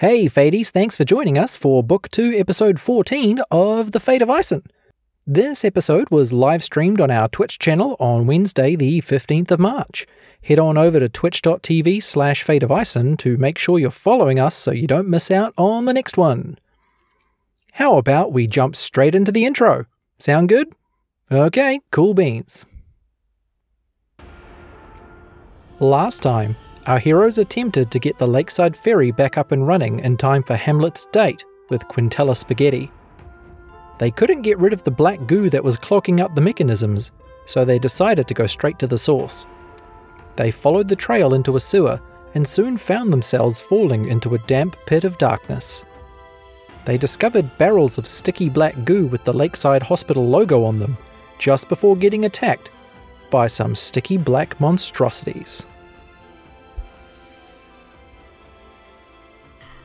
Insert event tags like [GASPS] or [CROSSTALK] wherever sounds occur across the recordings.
Hey, Fadies, thanks for joining us for Book 2, Episode 14 of The Fate of Isen. This episode was live streamed on our Twitch channel on Wednesday, the 15th of March. Head on over to twitch.tv slash Fate of Isen to make sure you're following us so you don't miss out on the next one. How about we jump straight into the intro? Sound good? Okay, cool beans. Last time, our heroes attempted to get the lakeside ferry back up and running in time for Hamlet's date with Quintella Spaghetti. They couldn't get rid of the black goo that was clogging up the mechanisms, so they decided to go straight to the source. They followed the trail into a sewer and soon found themselves falling into a damp pit of darkness. They discovered barrels of sticky black goo with the Lakeside Hospital logo on them just before getting attacked by some sticky black monstrosities.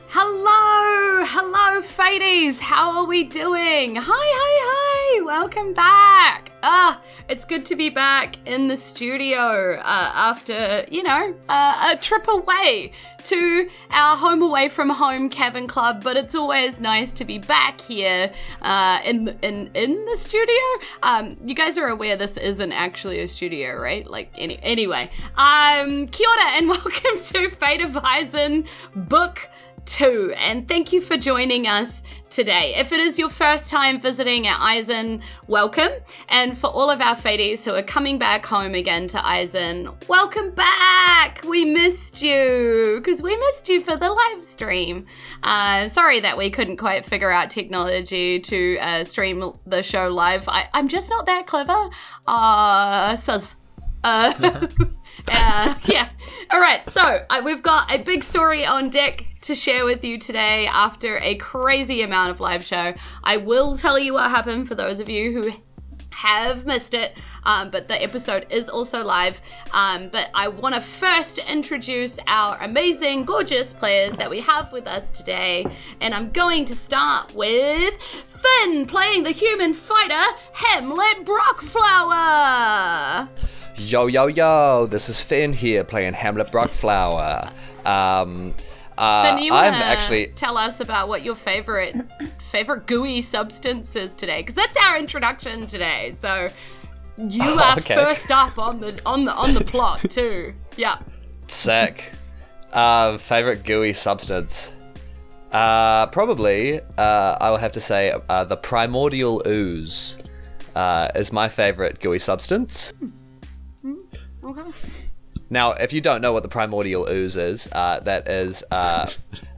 Hello, hello, Fadies. How are we doing? Hi, hi, hi. Welcome back. Ah, it's good to be back in the studio uh, after, you know, uh, a trip away to our home away from home cabin club. But it's always nice to be back here uh, in in in the studio. Um, you guys are aware this isn't actually a studio, right? Like any anyway. Um, kia ora and [LAUGHS] welcome to Fate of Isen book two. And thank you for joining us today. If it is your first time visiting at Isen, welcome. And for all of our Fadies who are coming back home again to Isen, welcome back. We missed you because we missed you for the live stream. Uh, sorry that we couldn't quite figure out technology to uh, stream the show live. I, am just not that clever. Uh, sus. Uh, [LAUGHS] [LAUGHS] uh, yeah. All right. So uh, we've got a big story on deck to share with you today after a crazy amount of live show. I will tell you what happened for those of you who have missed it, um, but the episode is also live. Um, but I want to first introduce our amazing, gorgeous players that we have with us today. And I'm going to start with Finn playing the human fighter, Hamlet Brockflower. Yo, yo, yo, this is Finn here playing Hamlet Brockflower. Um, uh, Finn, I'm actually. tell us about what your favorite [COUGHS] favorite gooey substance is today, because that's our introduction today. So you Oh, are okay. first up on the on the on the plot [LAUGHS] too. Yeah. Sick. Uh, favorite gooey substance? Uh, probably, uh, I will have to say uh, the primordial ooze uh, is my favorite gooey substance. Okay. Now, if you don't know what the primordial ooze is, uh, that is uh,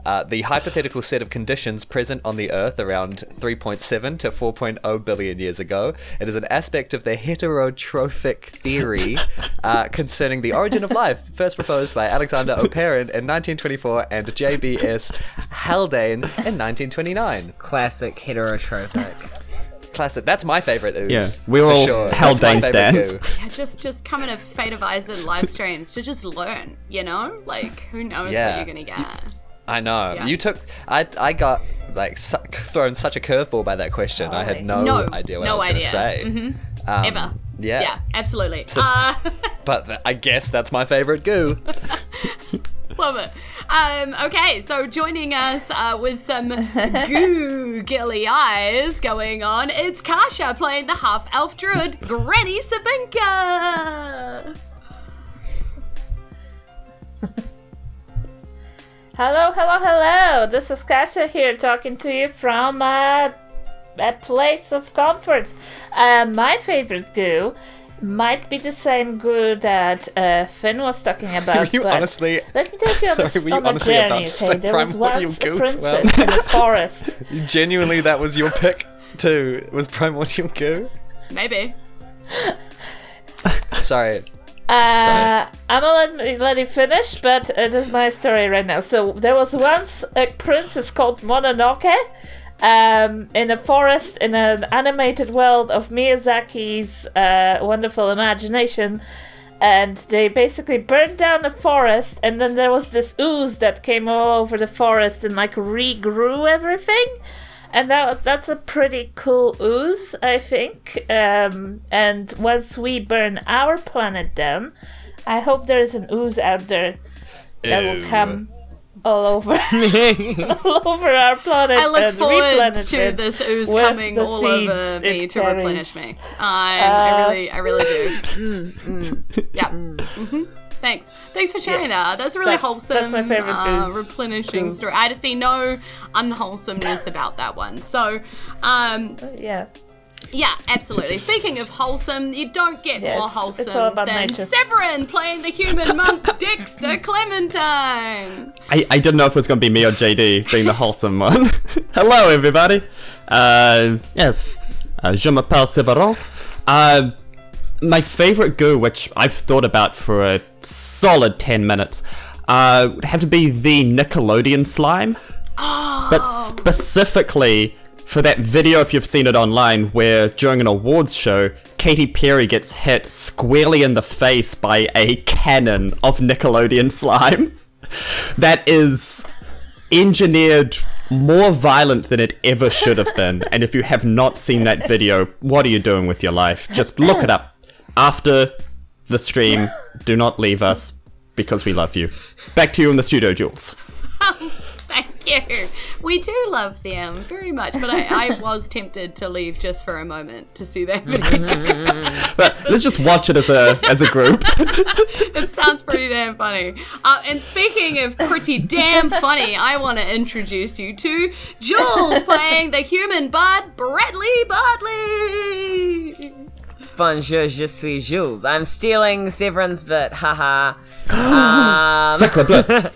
uh, the hypothetical set of conditions present on the Earth around 3.7 to 4.0 billion years ago. It is an aspect of the heterotrophic theory uh, concerning the origin of life, first proposed by Alexander Oparin in 1924 and J.B.S. Haldane in 1929. Classic heterotrophic. Classic. That's my favorite ooze. Yeah, we're all sure. Haldane That's my favorite stands. Yeah, just just coming to Fate of Isen live streams to just learn, you know? Like who knows Yeah. what you're gonna get. I know. Yeah. You took. I I got like su- thrown such a curveball by that question. I had no, No, idea what no I was going to idea. say. Mhm. Um, Ever. Yeah. Yeah, absolutely. uh [LAUGHS] But th- I guess that's my favorite goo. [LAUGHS] Love it. Um, okay, so joining us uh, with some googly eyes going on, it's Kasha playing the half elf druid, Granny Sabinka. Hello, hello, hello! This is Kasia here talking to you from uh, a place of comfort. Uh, my favorite goo might be the same goo that uh, Finn was talking about. you but honestly- Let me take you on, Sorry, a, were you on a honestly about journey. to Okay, say there was once a goo princess well? in the forest. [LAUGHS] Genuinely, that was your pick too. Was primordial goo? [LAUGHS] Maybe. Sorry. Uh, Sorry. I'm gonna let, let it finish, but it is my story right now. So there was once a princess called Mononoke, um, in a forest in an animated world of Miyazaki's uh, wonderful imagination. And they basically burned down the forest, and then there was this ooze that came all over the forest and like regrew everything. And that that's a pretty cool ooze, I think. Um, and once we burn our planet down, I hope there's an ooze out there that will come all over me. [LAUGHS] all over our planet I look and forward replenish to this ooze coming all over me to carries. replenish me. I, I Uh, really, I really do. Mm, mm. Yeah. [LAUGHS] hmm Thanks. Thanks for sharing that. That's a really That's- wholesome, that's my favorite uh, ooze. replenishing Ooh. story. I just see no unwholesomeness about that one. So, um, yeah yeah, absolutely. Speaking of wholesome, you don't get Yeah, more it's- wholesome it's all about than nature. Severin playing the human monk [LAUGHS] Dexter Clementine. I, I didn't know if it was going to be me or JD being the wholesome one. [LAUGHS] Hello, everybody. Uh, yes, uh, je m'appelle Severin. Uh, my favorite goo, which I've thought about for a solid 10 minutes, uh, would have to be the Nickelodeon slime. [GASPS] But specifically for that video, if you've seen it online, where during an awards show, Katy Perry gets hit squarely in the face by a cannon of Nickelodeon slime. [LAUGHS] That is engineered more violent than it ever should have been. And if you have not seen that video, what are you doing with your life? Just look it up. After the stream, do not leave us because we love you. Back to you in the studio, Jules. [LAUGHS] Thank you. We do love them very much, but I, I [LAUGHS] was tempted to leave just for a moment to see that video. [LAUGHS] But let's just watch it as a as a group. it sounds pretty damn funny. Uh, and speaking of pretty damn funny, I want to introduce you to Jules playing the human bard, Bradley Bardley. Bonjour, je suis Jules. I'm stealing Severin's bit, haha. um, Sacre bleu.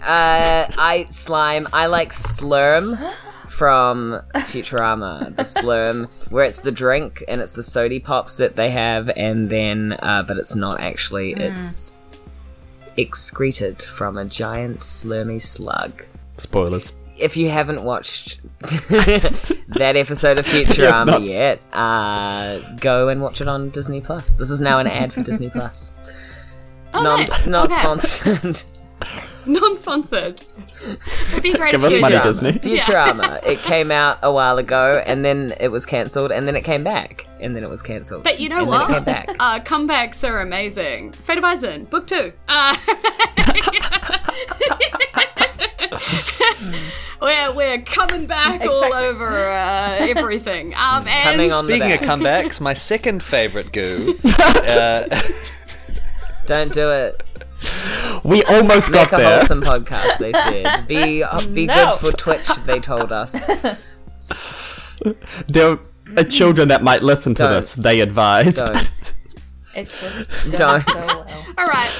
Uh, I slime. I like Slurm from Futurama. The Slurm, where it's the drink and it's the sody pops that they have, and then, uh, but it's not actually. It's excreted from a giant slurmy slug. Spoilers. if you haven't watched [LAUGHS] that episode of [LAUGHS] Futurama not. yet, uh, go and watch it on Disney Plus. This is now an ad for Disney Plus. Oh, Non- nice. not Okay. sponsored. [LAUGHS] [LAUGHS] Non-sponsored. It'd be great Give if us you money, did. Disney. Futurama. [LAUGHS] It came out a while ago, and then it was cancelled, and then it came back, and then it was cancelled. But you know and what? Then it came back. [LAUGHS] Uh, comebacks are amazing. Fate of Isen, book two. Uh, we're, we're coming back all over uh, everything. Um, and Coming on the Speaking of comebacks, my second favorite goo. Uh, Don't do it. We almost got Make got a there. wholesome podcast. They said. Be uh, be No. good for Twitch. They told us. [LAUGHS] There are children that might listen to Don't. this. They advised. Don't. it was Don't. so well All right.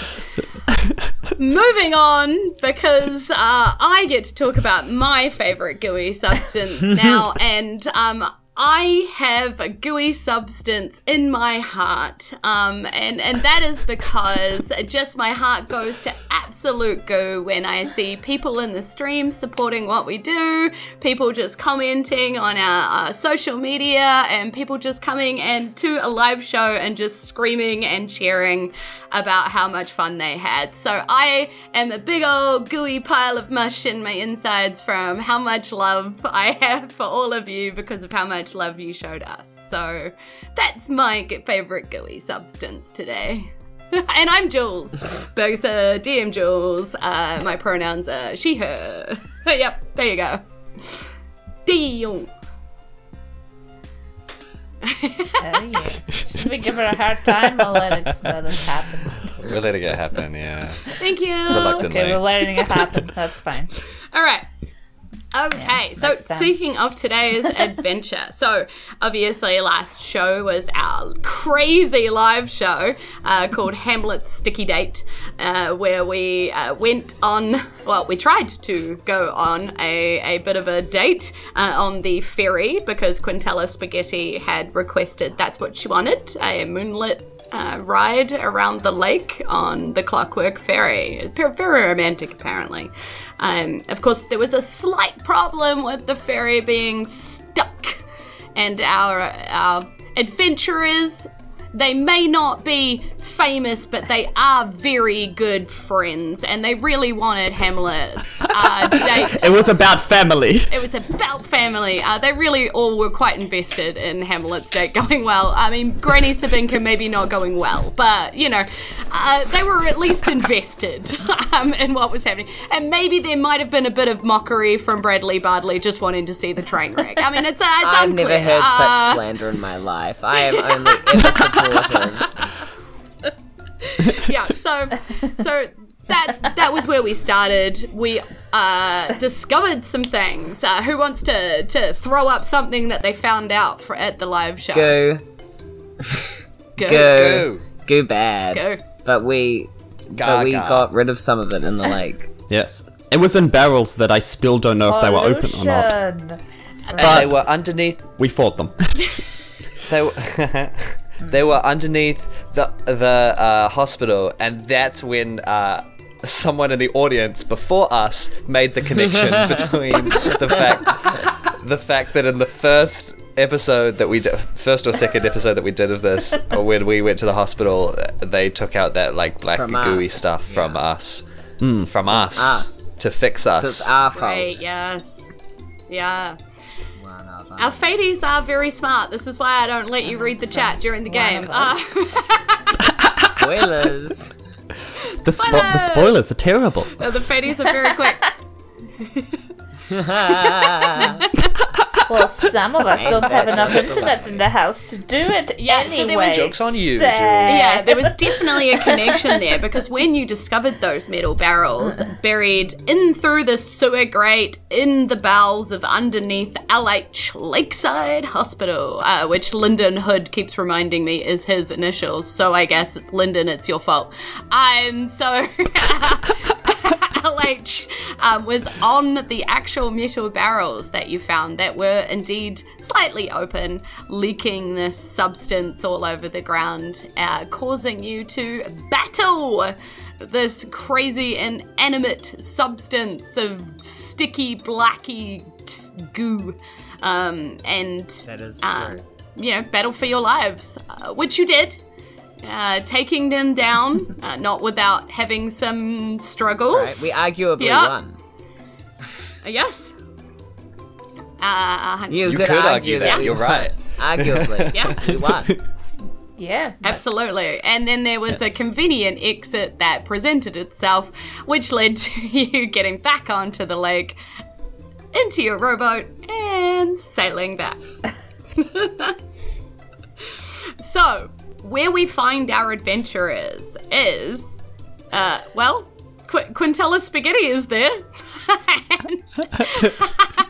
Moving on, because uh, I get to talk about my favorite gooey substance [LAUGHS] now, and um, I have a gooey substance in my heart, um, and and that is because just my heart goes to absolute goo when I see people in the stream supporting what we do, people just commenting on our, uh social media, and people just coming and to a live show and just screaming and cheering about how much fun they had. So I am a big old gooey pile of mush in my insides from how much love I have for all of you because of how much love you showed us. So that's my favorite gooey substance today. [LAUGHS] and I'm Jules. Bergsa, DM Jules. Uh, my pronouns are she, her. [LAUGHS] yep, there you go. [LAUGHS] Damn. Oh, yeah. [LAUGHS] should we give her a hard time or let it let it happen we're letting it happen, yeah. Thank you. Reluctantly. okay we're letting it happen that's fine All right. Okay, so speaking of today's [LAUGHS] adventure, so obviously last show was our crazy live show uh, called Hamlet's Sticky Date, uh, where we uh, went on, well, we tried to go on a, a bit of a date uh, on the ferry because Quintella Spaghetti had requested that's what she wanted a moonlit uh, ride around the lake on the Clockwork Ferry. Very romantic, apparently. Um, of course, there was a slight problem with the ferry being stuck, and our our adventurers they may not be famous, but they are very good friends, and they really wanted Hamlet's uh, [LAUGHS] date. It was about family. It was about family. Uh, they really all were quite invested in Hamlet's date going well. I mean, Granny Sabinka maybe not going well, but you know, uh, they were at least [LAUGHS] invested um, in what was happening. And maybe there might have been a bit of mockery from Bradley Bardley just wanting to see the train wreck. I mean, it's, uh, it's I've unclear. never heard Uh, such slander in my life. I am only ever [LAUGHS] supportive. [LAUGHS] yeah so so that that was where we started we uh discovered some things uh, who wants to to throw up something that they found out for, at the live show Go, [LAUGHS] go go, Go. go bad. Go. But we, but we got rid of some of it in the lake. [LAUGHS] Yes. It was in barrels that I still don't know if they were open or not. Pollution. And they were underneath We fought them. they were, they were underneath the the uh, hospital, and that's when uh, someone in the audience before us made the connection [LAUGHS] between the fact the fact that in the first episode that we did, first or second episode that we did of this, [LAUGHS] when we went to the hospital, they took out that like black From gooey us, stuff from yeah. us, from us, us. to fix us. So it's our fault. Right, yes yeah One our us. fadies are very smart this is why i don't let you read the chat during the game uh, [LAUGHS] Spoilers. The, spo- the spoilers are terrible. the fadies are very quick [LAUGHS] [LAUGHS] Well, some of us don't have enough internet in the house to do it Yeah, so there anyway. was- Joke's on you, so- Jules. Yeah, there was [LAUGHS] definitely a connection there because when you discovered those metal barrels buried in through the sewer grate in the bowels of underneath LH Lakeside Hospital, uh, which Lyndon Hood keeps reminding me is his initials, so I guess it's Lyndon, it's your fault. I'm um, so. [LAUGHS] LH um, was on the actual metal barrels that you found that were indeed slightly open, leaking this substance all over the ground, uh, causing you to battle this crazy inanimate substance of sticky, blacky goo. Um, and That is uh, you know, battle for your lives, uh, which you did. Uh, taking them down, uh, not without having some struggles. Right? We arguably Yeah. won. Uh, yes. Uh, You, You could, could argue, argue that. that, we you're right. Arguably. [LAUGHS] Yeah. We won. [LAUGHS] Yeah. absolutely. And then there was a convenient exit that presented itself, which led to [LAUGHS] you getting back onto the lake, into your rowboat, and sailing back. so, where we find our adventurers is, uh, well, Qu- Quintella Spaghetti is there. [LAUGHS] and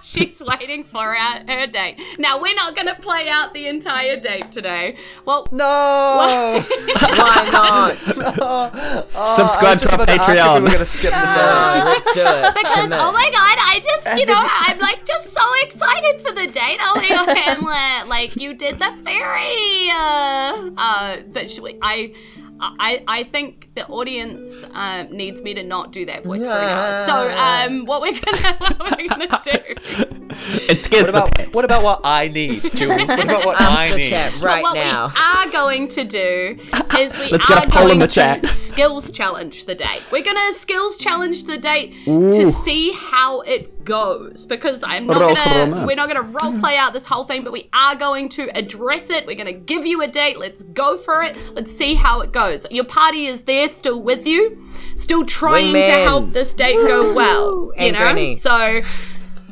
[LAUGHS] she's waiting for our, her date. Now, we're not going to play out the entire date today. Well, No. Why [LAUGHS] not? [LAUGHS] Subscribe to our Patreon. We're gonna skip the day. Oh, let's do it. because oh my god, I just you know I'm like just so excited for the date. Oh my god, Hamlet, like you did the fairy. Uh, uh, but should we, I. I, I think the audience um, needs me to not do that voice for now. So um, what we're gonna [LAUGHS] what we're gonna do? [LAUGHS] It scares What about the pets. what about what I need, Jules? What about [LAUGHS] what Ask I the need? chat right what now. we are going to do is we Let's are get a poll going in the to chat. skills challenge the date. We're gonna skills challenge the date to see how it goes because I'm not Roll gonna romance. we're not gonna role play out this whole thing, but we are going to address it. We're gonna give you a date. Let's go for it. Let's see how it goes. Your party is there still with you, still trying to help this date go well. You And know, Granny. so.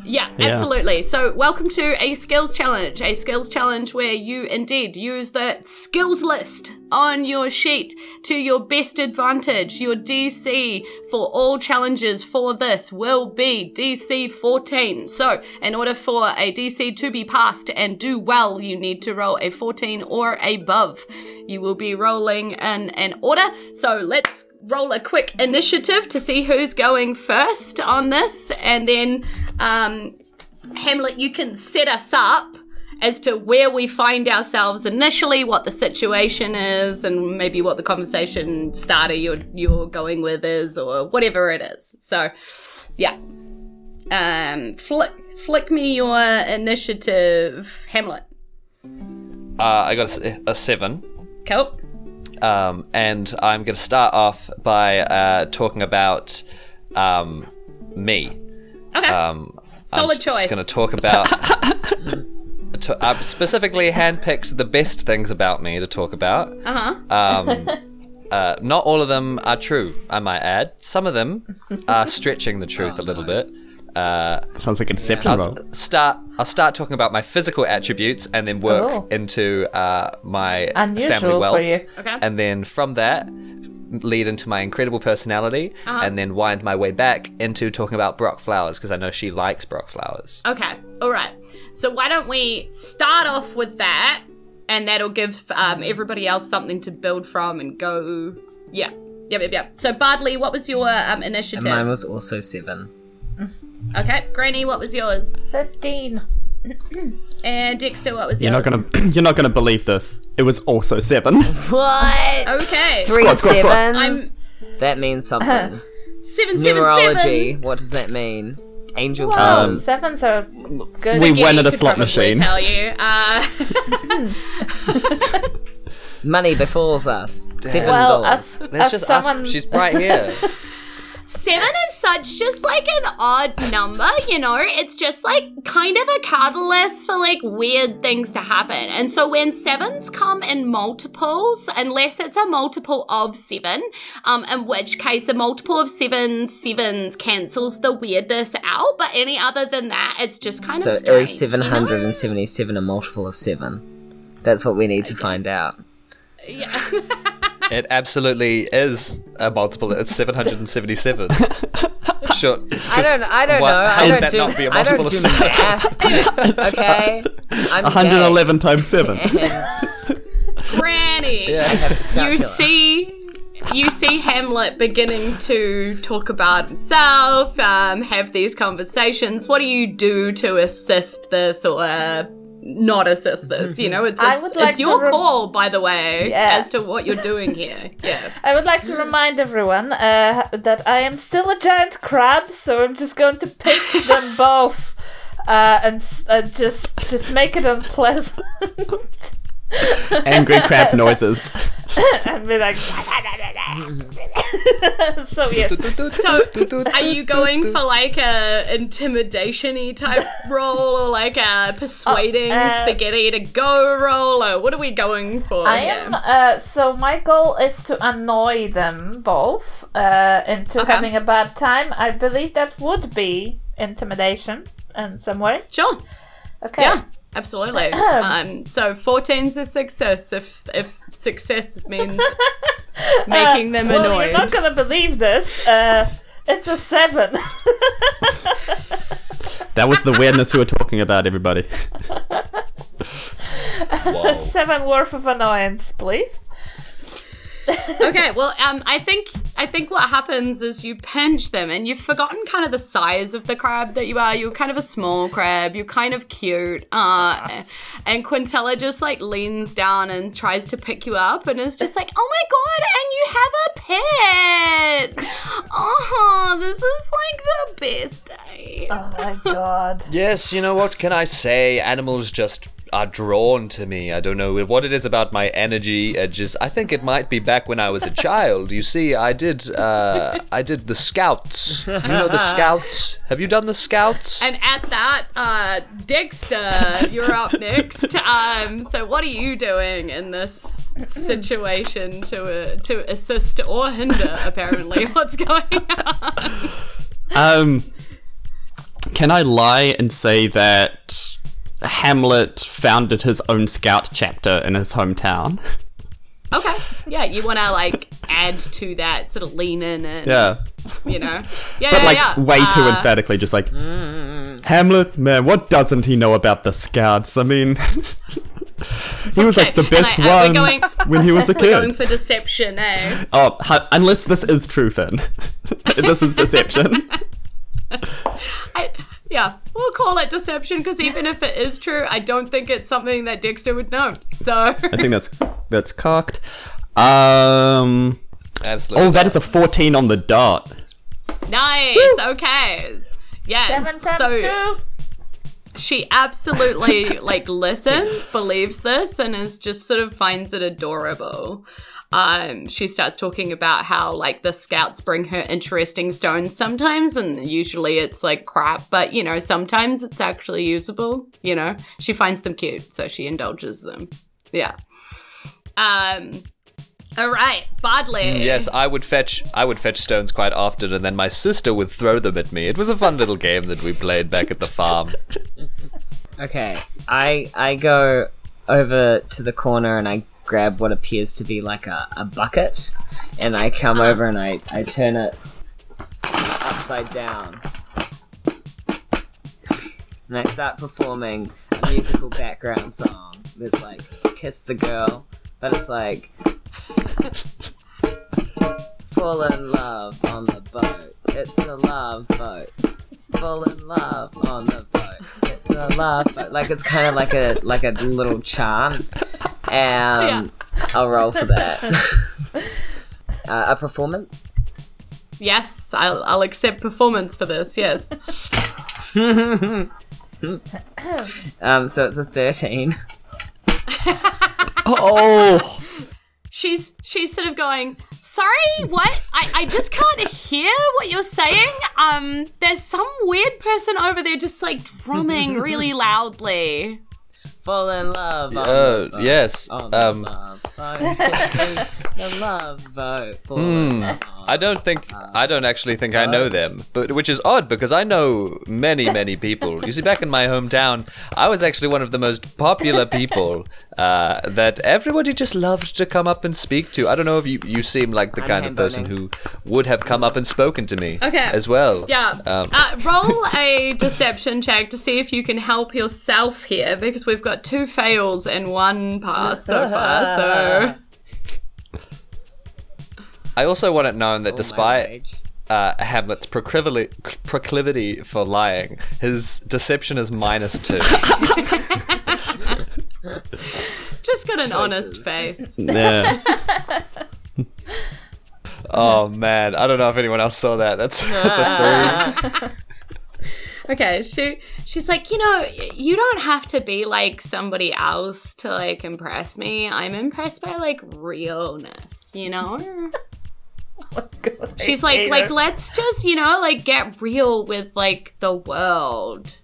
Yeah, Yeah. absolutely. So, welcome to a skills challenge. A skills challenge where you indeed use the skills list on your sheet to your best advantage. Your DC for all challenges for this will be DC 14. So, in order for a DC to be passed and do well, you need to roll a 14 or above. You will be rolling in an order. So, let's roll a quick initiative to see who's going first on this, and then um, Hamlet, you can set us up as to where we find ourselves initially, what the situation is, and maybe what the conversation starter you're you're going with is, or whatever it is. So, yeah. Um, flick flick me your initiative, Hamlet. Uh, I got a seven. Cool. Um, and I'm going to start off by uh, talking about um, me. Okay. Um, Solid I'm choice. Just going to talk about. [LAUGHS] to, I've specifically handpicked the best things about me to talk about. uh huh. Um, [LAUGHS] uh, not all of them are true, I might add. Some of them are stretching the truth a little bit. Uh, Sounds like a deception I'll start. I'll start talking about my physical attributes, and then work Oh. into uh, my family wealth. for you. Okay. And then from that, lead into my incredible personality, and then wind my way back into talking about Brock Flowers because I know she likes Brock Flowers. Okay, all right. So why don't we start off with that, and that'll give um, everybody else something to build from and go. Yeah, yep, yep, yep. So Bardley, what was your um, initiative? Mine was also seven. okay, Granny, what was yours? 15. And Dexter, what was You're yours? not gonna [CLEARS THROAT] you're not gonna believe this. It was also seven. [LAUGHS] What? Okay, Three Squad, squad, squad. sevens? That means something. [LAUGHS] seven, seven, seven. Numerology. What does that mean? Angel Oh, Um, thumbs. sevens are good. we Spaghetti win at a could slot probably machine. Tell you. Uh, [LAUGHS] Money befalls us. Seven well, dollars. as, Let's as just someone, ask. She's right here. Seven is such just like an odd number, you know? It's just like kind of a catalyst for like weird things to happen. And so when sevens come in multiples, unless it's a multiple of seven, um, in which case a multiple of seven sevens cancels the weirdness out. But any other than that, it's just kind So of strange, is you know? 777 a multiple of seven? That's what we need to find out. [LAUGHS] It absolutely is a multiple. It's 777. [LAUGHS] Sure. I don't. I don't Why- know. how I would don't that do. not be a I don't multiple of seven? [LAUGHS] okay. I'm 111 times seven. [LAUGHS] Granny. I have you see you see Hamlet beginning to talk about himself, um, have these conversations. What do you do to assist this or uh, not assist this? You know, it's it's, like it's your call, by the way, Yeah. as to what you're doing here. [LAUGHS] Yeah. I would like to remind everyone uh, that I am still a giant crab, so I'm just going to pinch them [LAUGHS] both uh, and uh, just just make it unpleasant [LAUGHS] [LAUGHS] Angry crap noises. [LAUGHS] and be like. [LAUGHS] so yes, So, are you going for like a intimidation-y type role, or like a persuading Oh, uh, spaghetti to go role, or what are we going for? I here? am. Uh, so my goal is to annoy them both uh, into Okay. having a bad time. I believe that would be intimidation in some way. Sure. Okay. Yeah, absolutely. [CLEARS THROAT] um, so 14's a success if if success means [LAUGHS] making them well, annoyed. You're not gonna believe this. Uh, it's a seven. [LAUGHS] That was the weirdness we were talking about, everybody. [LAUGHS] Seven worth of annoyance, please. [LAUGHS] okay, well, um, I think I think what happens is you pinch them, and you've forgotten kind of the size of the crab that you are. You're kind of a small crab. You're kind of cute. Uh, and Quintella just like leans down and tries to pick you up, and is just like, "Oh my god!" And you have a pet. Oh, this is like the best day. Oh my god. Yes, you know what can I say? Animals just are drawn to me. I don't know what it is about my energy. It just I think it might be back when I was a [LAUGHS] child. You see, I did uh I did the scouts. You know the scouts? Have you done the scouts? And at that, uh, Dexter, you're up [LAUGHS] next. Um, so what are you doing in this situation to uh, to assist or hinder? Apparently, [LAUGHS] what's going on? Um, can I lie and say that Hamlet founded his own scout chapter in his hometown? Okay, yeah, you want to like add to that, sort of lean in and Yeah. you know, yeah, But yeah, like yeah. way too Uh, emphatically, just like Hamlet, man, what doesn't he know about the scouts? I mean, [LAUGHS] he was like the Okay, and best I- one going- when he was a [LAUGHS] We're going kid. for deception, eh? Oh, unless this is true, Finn. [LAUGHS] this is deception. I, yeah, we'll call it deception because even if it is true, I don't think it's something that Dexter would know. So I think that's that's cocked. Um. Absolutely. Oh, that is a 14 on the dot. nice. Okay. Yes. Seven times so, two. she absolutely like [LAUGHS] listens, believes this, and is just sort of finds it adorable. Um, she starts talking about how like the scouts bring her interesting stones sometimes, and usually it's like crap, but you know sometimes it's actually usable. You know, she finds them cute, so she indulges them. Yeah. Um. All right, Bodley. Yes, I would fetch I would fetch stones quite often, and then my sister would throw them at me. It was a fun little game that we played back at the farm. Okay, I I go over to the corner and I grab what appears to be like a, a bucket, and I come uh-huh. over and I, I turn it upside down. And I start performing a musical background song. There's like Kiss the Girl, but it's like Fall in love on the boat. It's the love boat. Fall in love on the boat. It's a love boat. Like it's kind of like a like a little chant. And I'll roll for that. [LAUGHS] uh, a performance. Yes, I'll, I'll accept performance for this. Yes. [LAUGHS] Um, so it's a thirteen. [LAUGHS] Oh, she's she's sort of going sorry what I, I just can't hear what you're saying um there's some weird person over there just like drumming really [LAUGHS] loudly Fall in love. On Oh, the boat. yes. On the Um, love boat. the love boat. Fall in love. [LAUGHS] I don't think I don't actually think I know them, but which is odd because I know many many [LAUGHS] people. You see, back in my hometown, I was actually one of the most popular people [LAUGHS] uh, that everybody just loved to come up and speak to. I don't know if you you seem like the I'm kind of person hand-boning. who would have come up and spoken to me. Okay. As well. yeah Um, uh, roll [LAUGHS] a deception check to see if you can help yourself here because we've got two fails and one pass so far so I also want it known that Oh, despite uh, Hamlet's proclivity, proclivity for lying, his deception is minus two. [LAUGHS] just got an honest face yeah. [LAUGHS] oh man, I don't know if anyone else saw that. That's [LAUGHS] that's a three. Okay, she she's like, you know, you don't have to be like somebody else to like impress me. I'm impressed by like realness, you know? [LAUGHS] She's like like let's just, you know, like get real with like the world.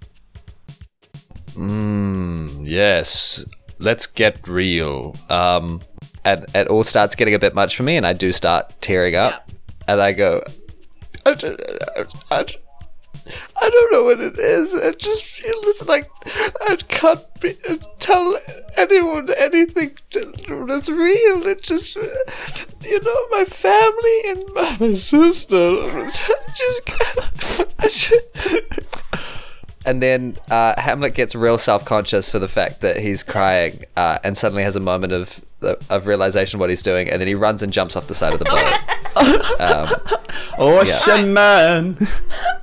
Mm, yes, let's get real. Um, and it all starts getting a bit much for me, and I do start tearing up, and I go, I don't, I, don't- I don't know what it is. It just feels like I can't be, tell anyone anything that's real. It just, you know, my family and my, my sister [LAUGHS] just, I just and then uh, Hamlet gets real self-conscious for the fact that he's crying, uh, and suddenly has a moment of of realization what he's doing, and then he runs and jumps off the side of the boat. [LAUGHS] um, Ocean man. [LAUGHS]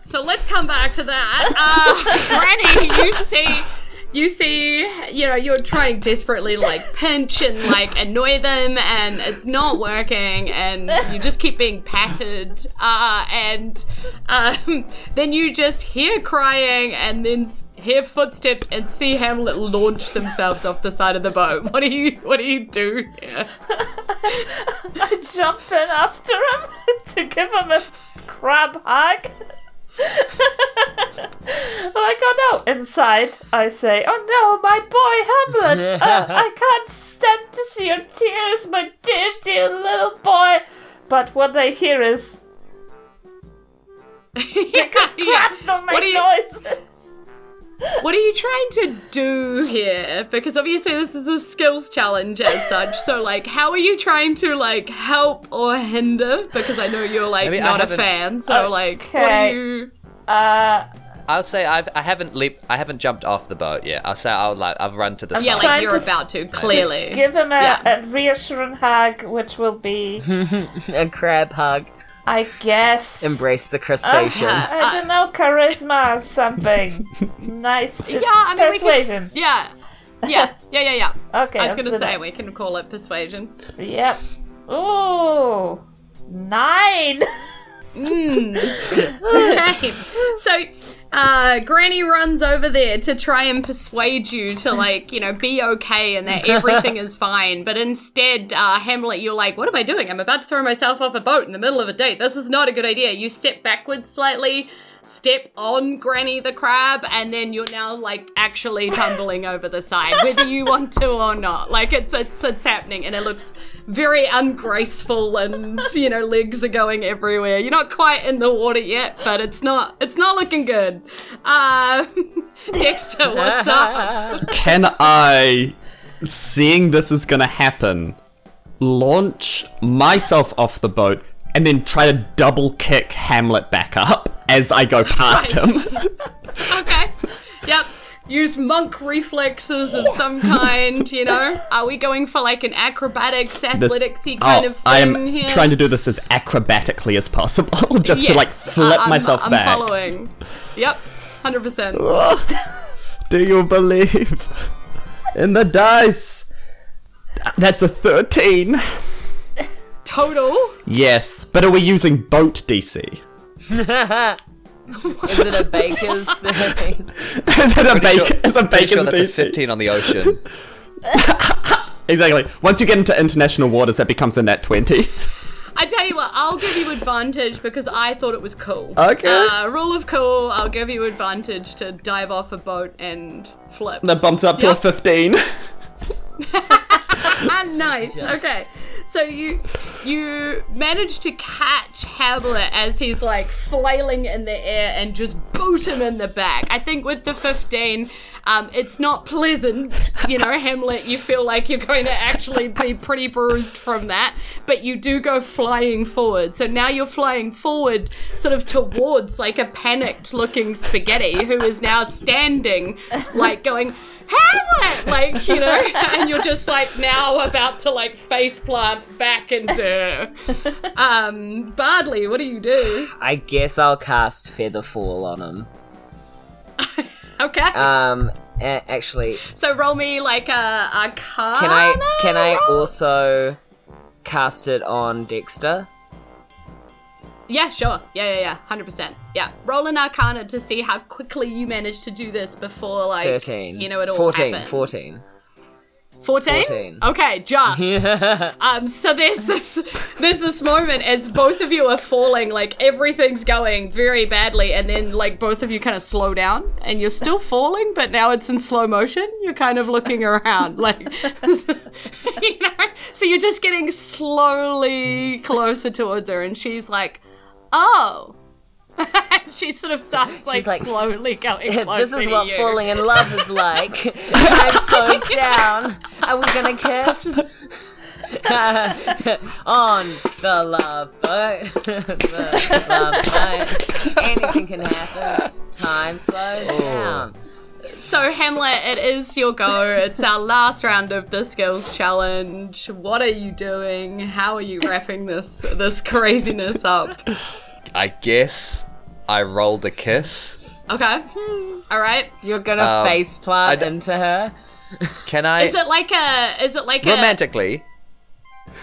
So let's come back to that. Uh, [LAUGHS] Granny, you see, you see, you know, you're trying desperately to, like pinch and like annoy them, and it's not working, and you just keep being patted, uh, and um, then you just hear crying, and then hear footsteps, and see Hamlet launch themselves off the side of the boat. What do you, what do you do here? [LAUGHS] I jump in after him [LAUGHS] to give him a crab hug. [LAUGHS] like, oh no! Inside, I say, oh no, my boy Hamlet! [LAUGHS] Uh, I can't stand to see your tears, my dear, dear little boy! But what they hear is, because crabs don't make you- noises. What are you trying to do here? Because obviously this is a skills challenge as such. So like, how are you trying to like help or hinder? Because I know you're like Maybe not a fan. So like, what are you? Uh, I'll say I've I haven't leaped, I haven't jumped off the boat yet. I'll say I'll like I've run to the Yeah, side. like trying you're to about to clearly. [LAUGHS] give him a, Yeah. a reassuring hug, which will be, [LAUGHS] A crab hug. I guess, Embrace the crustacean. Uh-huh. I don't know, charisma or something. nice. yeah, I mean, we can, persuasion. yeah, yeah, [LAUGHS] yeah, yeah, yeah. Okay, I was gonna say that. we can call it persuasion. Yep. Ooh, nine. [LAUGHS] [LAUGHS] [LAUGHS] Okay. So, uh, Granny runs over there to try and persuade you to, like, you know, be okay and that everything is [LAUGHS] fine. But instead, uh, Hamlet, you're like, what am I doing? I'm about to throw myself off a boat in the middle of a date. This is not a good idea. You step backwards slightly, step on Granny the crab, and then you're now, like, actually tumbling over the side, whether you want to or not. Like, it's, it's, it's happening, and it looks very ungraceful and you know legs are going everywhere. You're not quite in the water yet but it's not it's not looking good. Uh [LAUGHS] dexter what's up? [LAUGHS] Can I, seeing this is gonna happen, launch myself off the boat and then try to double kick Hamlet back up as I go past Right. him? [LAUGHS] okay. Yep use monk reflexes of some kind you know [LAUGHS] are we going for like an acrobatics This- athleticsy oh, kind oh, of thing here? I am here trying to do this as acrobatically as possible, [LAUGHS] just to like flip I- I'm- myself I'm back. following yep 100% [LAUGHS] Do you believe in the dice? That's a 13. total Yes, but are we using boat DC? Is it a baker's 13? [LAUGHS] Is it a, Pretty bake, sure- is a baker's sure that's a 15 on the ocean. [LAUGHS] Exactly. Once you get into international waters, that becomes a net 20. I tell you what, I'll give you advantage because I thought it was cool. Okay. Uh, rule of cool, I'll give you advantage to dive off a boat and flip. That bumps up to a 15. [LAUGHS] [LAUGHS] Ah, nice. Okay. So you you manage to catch Hamlet as he's like flailing in the air and just boot him in the back. I think with the 15, um, it's not pleasant. You know, Hamlet, you feel like you're going to actually be pretty bruised from that, but you do go flying forward. So now you're flying forward sort of towards like a panicked looking spaghetti who is now standing, like going, Hamlet! Like, you know, [LAUGHS] and you're just like now about to like face plant back into. Um, Bardley, what do you do? I guess I'll cast Featherfall on him. [LAUGHS] Okay. Um, a- actually, so roll me like a, a card. can I can I also cast it on Dexter? Yeah, sure. Yeah, yeah, yeah. 100%. Yeah. Roll an arcana to see how quickly you manage to do this before, like, 13. you know, it all 14, happens. 14. 14? 14. Okay, just. [LAUGHS] um, so there's this there's this moment as both of you are falling, like everything's going very badly, and then like both of you kind of slow down, and you're still falling, but now it's in slow motion. You're kind of looking around, [LAUGHS] like [LAUGHS] you know. So you're just getting slowly closer towards her, and she's like, "Oh." [LAUGHS] She sort of starts like, like, slowly going [LAUGHS] this is what you. falling in love is [LAUGHS] like. Time slows down. Are we gonna kiss? On the love boat. the love boat. Anything can happen. Time slows oh. down. So Hamlet, it is your go. It's our last round of the skills challenge. What are you doing? How are you wrapping this this craziness up? I guess I rolled a kiss. Okay. All right. You're gonna Um, face plant I d- into her. Can I Is it like a is it like a romantically?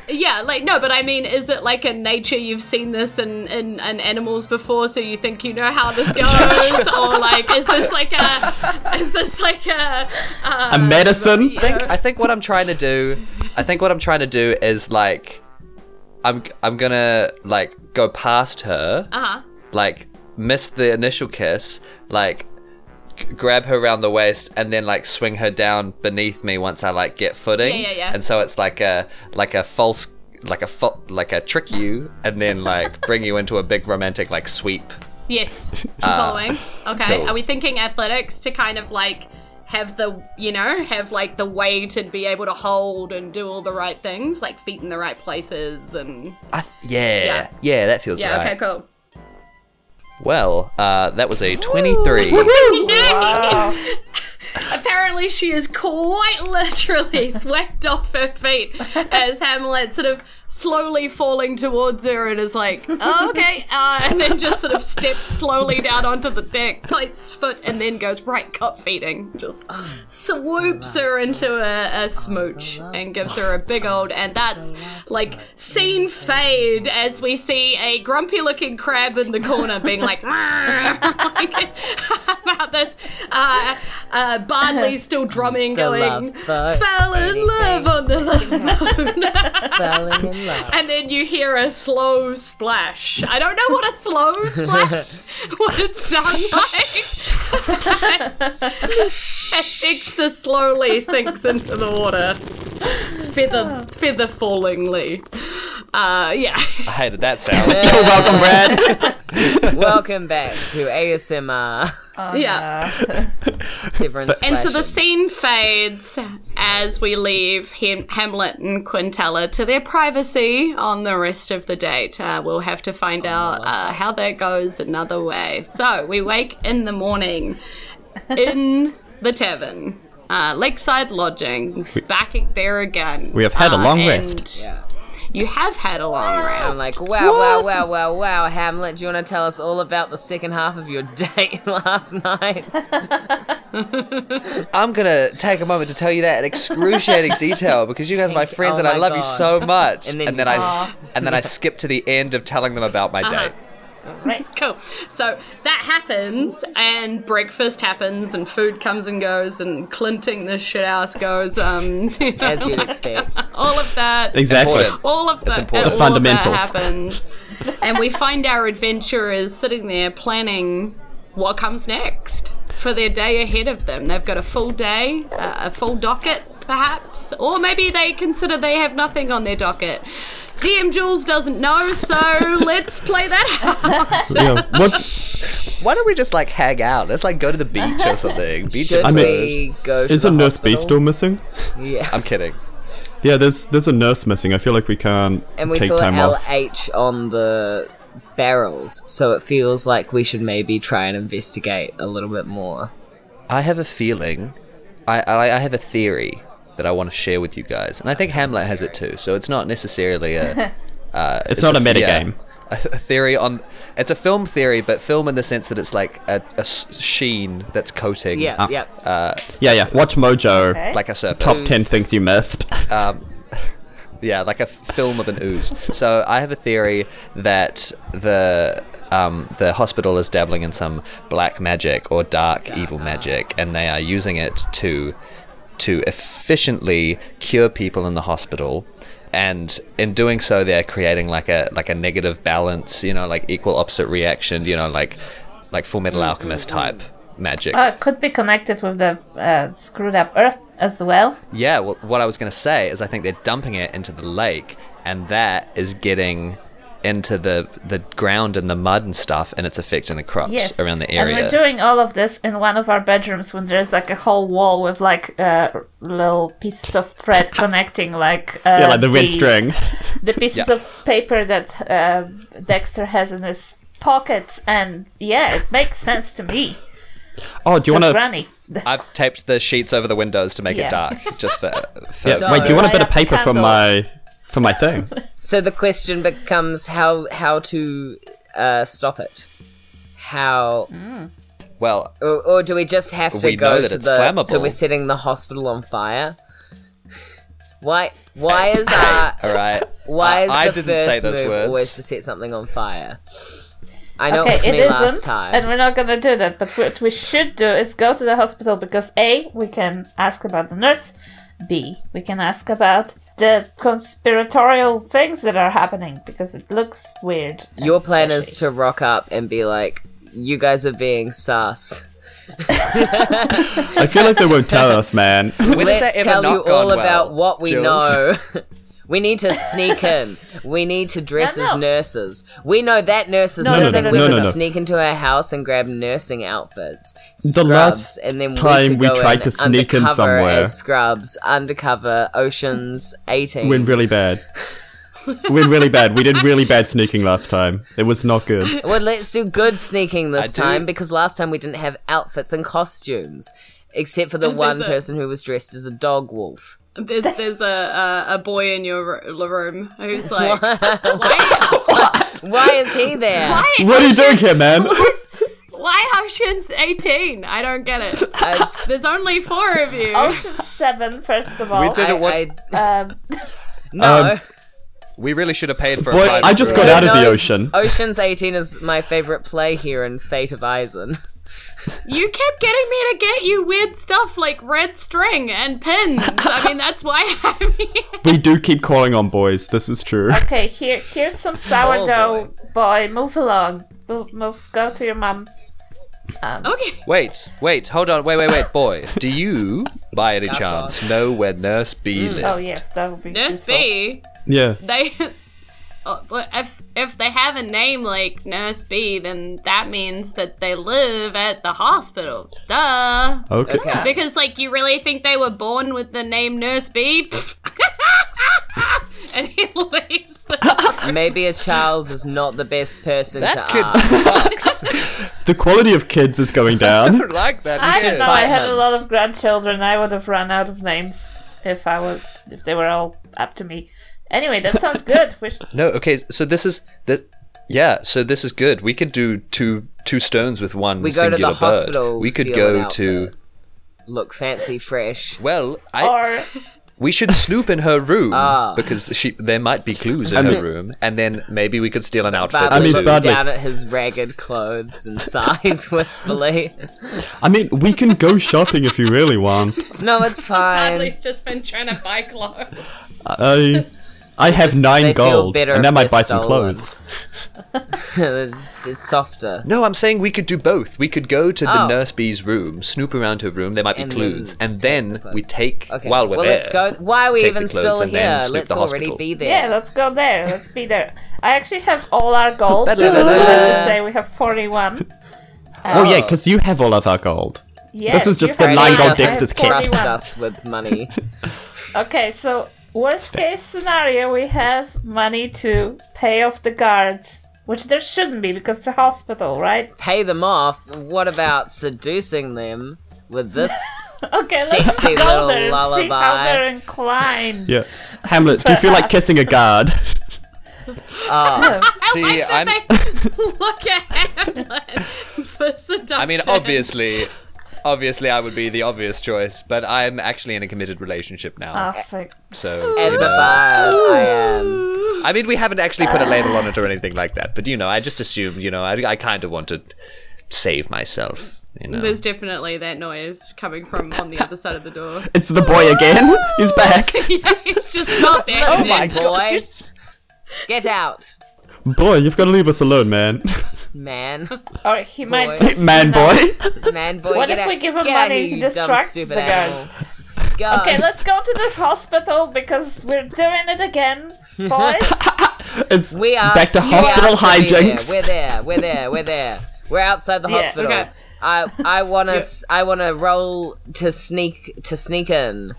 Yeah, like no, but I mean is it like in nature you've seen this in, in, in animals before so you think you know how this [LAUGHS] goes? or like is this like a is this like a uh, A medicine? I think I think what I'm trying to do, I think what I'm trying to do is like, I'm I'm gonna like go past her, uh-huh. like miss the initial kiss, like g- grab her around the waist and then like swing her down beneath me once I like get footing. Yeah, yeah, yeah. And so it's like a like a false like a fa- like a trick you and then like [LAUGHS] bring you into a big romantic like sweep. Yes, [LAUGHS] I'm ah, following. Okay, cool. are we thinking athletics to kind of like have the, you know, have like the weight and be able to hold and do all the right things, like feet in the right places and. I yeah, Yeah. yeah, that feels Yeah, right. okay, cool. Well, uh, that was a 23. [LAUGHS] Apparently, she is quite literally [LAUGHS] swept off her feet as Hamlet sort of slowly falling towards her and is like, oh, okay, uh, and then just sort of steps slowly down onto the deck, plates foot, and then goes right cup feeding. Just swoops her into a, a smooch and gives her a big old, and that's like scene fade as we see a grumpy looking crab in the corner being like, [LAUGHS] like [LAUGHS] about this. Uh, uh, Bardley [LAUGHS] still drumming, going, fell in anything. love on the love. Falling in love. and then you hear a slow splash. I don't know what a slow [LAUGHS] splash what [LAUGHS] it sounds like. As Dexter slowly sinks into the water, feather feather fallingly. Uh, yeah. I hated that sound. [LAUGHS] Welcome, Brad. Welcome back to ASMR. Yeah. [LAUGHS] Severance And so the scene fades as we leave Ham- Hamlet and Quintella to their privacy on the rest of the date. Uh, we'll have to find out uh, how that goes another way. So we wake in the morning in the tavern. Uh, Lakeside Lodgings, back there again. We have had a Uh, long and rest. Yeah. You have had a long rest. I'm like, wow, wow, wow, wow, wow, Hamlet, do you want to tell us all about the second half of your [LAUGHS] date last night? [LAUGHS] I'm gonna take a moment to tell you that in excruciating detail because you guys are my [LAUGHS] friends Oh and I oh my love you so much. And And then then, I and then I skip to the end of telling them about my uh-huh. date. Right. Cool. So that happens, and breakfast happens, and food comes and goes, and clinting the shit house goes. Um, [LAUGHS] you know, As you'd like, expect. all of that. Exactly. Important. All of that. important. The all of that fundamentals. happens, and we find our adventurers sitting there planning what comes next for their day ahead of them. They've got a full day, uh, a full docket, perhaps, or maybe they consider they have nothing on their docket. DM Jules doesn't know, so [LAUGHS] let's play that out. Yeah. What Why don't we just like hang out? Let's like go to the beach or something. [LAUGHS] Beach Should I mean- go is the a nurse B hospital? still missing? Yeah. I'm kidding. Yeah, there's there's a nurse missing. I feel like we can't And we take saw time off. LH on the barrels, so it feels like we should maybe try and investigate a little bit more. I have a feeling. I, I I have a theory that I want to share with you guys, and I think Hamlet has it too. So it's not necessarily a. [LAUGHS] Uh, It's not a metagame. a, a theory on. It's a film theory, but film in the sense that it's like a sheen that's coating. Yeah, yeah. Uh, Yeah, yeah. WatchMojo. Okay. like a surface. Top ten things you missed. [LAUGHS] Um, [LAUGHS] yeah, like a film of an ooze. So I have a theory that the um, the hospital is dabbling in some black magic or dark evil magic, and they are using it to to efficiently cure people in the hospital. And in doing so, they're creating like a like a negative balance, you know, like equal opposite reaction, you know, like like Fullmetal Alchemist type magic. Uh, it could be connected with the uh, screwed up Earth as well. Yeah, well, what I was going to say is I think they're dumping it into the lake, and that is getting into the the ground and the mud and stuff, and it's affecting the crops Yes. around the area. And area. we're doing all of this in one of our bedrooms when there's like a whole wall with like uh, little pieces of thread connecting, like uh, yeah, like the red string. [LAUGHS] the pieces Yeah. of paper that uh, Dexter has in his pockets, and yeah, it makes sense to me. Oh, do you Says want to? Granny? [LAUGHS] I've taped the sheets over the windows to make Yeah. it dark, just for. [LAUGHS] for Yeah, So- wait, do you want a bit of paper from candle. my for my thing? [LAUGHS] So the question becomes how how to uh, stop it. How well, or, or do we just have to go to it's the so we're setting the hospital on fire? Why why is our all right. why I- is I the didn't first say those move words. always to set something on fire? I know Okay, it was it me last isn't, time. and we're not gonna do that. But what we should do is go to the hospital because a we can ask about the nurse, b we can ask about the conspiratorial things that are happening because it looks weird. Your plan is to rock up and be like, "You guys are being sus." I feel like they won't tell us, man. When has Let's that ever tell not you gone all about what we Jules? know. [LAUGHS] we need to sneak [LAUGHS] in. We need to dress No, as no. nurses. We know that nurse is No, no, no, missing. no, we no, could no, no. sneak into her house and grab nursing outfits. The Scrubs, last and then time we, we could go tried in to sneak in undercover somewhere- as Scrubs, undercover, Oceans 18. Went really bad. [LAUGHS] Went really bad. We did really bad sneaking last time. It was not good. Well, let's do good sneaking this I do- time because last time we didn't have outfits and costumes, except for the one person who was dressed as a dog wolf. There's there's a, a a boy in your ro- room who's [LAUGHS] like, why, [LAUGHS] Why is he there? why, What are you doing here, man? why Ocean's 18? I don't get it. [LAUGHS] I, There's only four of you. Ocean Seven, first of all. We did- I, Didn't want- I- Um, no. Um, We really should have paid for a Boy, private I just got out of the ocean. Ocean's 18 is my favorite play here in Fate of Isen. You kept getting me to get you weird stuff like red string and pins. I mean, that's why I'm here. [LAUGHS] We do keep calling on boys. This is true. okay, here here's some [LAUGHS] sourdough boy. Move along. Move, move. Go to your mum. Um, Okay. Wait, wait, hold on, wait, wait, wait, [LAUGHS] boy. Do you, by any chance, know where Nurse B lives? Oh yes, that would be Nurse useful. B, Yeah. they. Oh, but if if they have a name like Nurse B, then that means that they live at the hospital. Duh. Okay. Okay. Because like you really think they were born with the name Nurse B? [LAUGHS] and he leaves. [LAUGHS] Maybe a child is not the best person That to kid ask. sucks. [LAUGHS] The quality of kids is going down. I down. don't like that. I kid. don't know. I had a lot of grandchildren. I would have run out of names if I was if they were all up to me. Anyway, that sounds good. We sh- No, okay, so this is that. Yeah, so this is good. We could do two two stones with one We go to the bird. hospital, We could go to. Look fancy, fresh. Well, I, or [LAUGHS] we should snoop in her room Ah. because she there might be clues in her room, and then maybe we could steal an outfit. Bardley or mean, two. looks Bardley- down at his ragged clothes and [LAUGHS] sighs wistfully. I mean, we can go shopping if you really want. No, it's [LAUGHS] fine. Bardley's just been trying to buy clothes. I, I have just- nine they feel gold, better and if that might they're buy some clothes. it's, [LAUGHS] [LAUGHS] it's softer. No, I'm saying we could do both. We could go to the Oh. nurse bee's room, snoop around her room. There might be And clues, and then we take Okay. while we're well, there. let's go. Why are we even still here? Let's already hospital. be there. yeah, let's go there. Let's be there. I actually have all our [LAUGHS] gold. So just wanted to say we have forty-one. Oh yeah, um, because you have all of our gold. Yes, this is just the nine gold I have Dexter's kit. Trust us with money. Okay, so worst case scenario, we have money to pay off the guards, which there shouldn't be because it's a hospital, right? Pay them off. What about seducing them with this? [LAUGHS] Okay, let's Sexy go little there and see how they're inclined. Yeah. Hamlet, do you feel like kissing a guard? [LAUGHS] Oh, [LAUGHS] see, I'm. Look at Hamlet for seduction. I mean, obviously, obviously, I would be the obvious choice, but I'm actually in a committed relationship now. Ah, oh, fuck. so, As you a know. bard, I am. I mean, we haven't actually put a label on it or anything like that, but you know, I just assumed, you know, I, I kind of want to save myself. You know, There's definitely that noise coming from on the other side of the door. [LAUGHS] It's the boy again. He's back. [LAUGHS] it's just not there. Oh my God, boy! just- Get out, Boy, you've got to leave us alone, man. man, Or he might Boy. just. man, boy. [LAUGHS] man, boy. What get if out. we give him Get out money, here, he you dumb, distracts stupid the animal. Go. Okay, let's go to this hospital because we're doing it again, boys. [LAUGHS] It's We are back to you hospital asked to be there. hijinks. We're there. We're there. We're there. We're outside the Yeah, hospital. okay. I I want to [LAUGHS] I want to roll to sneak to sneak in.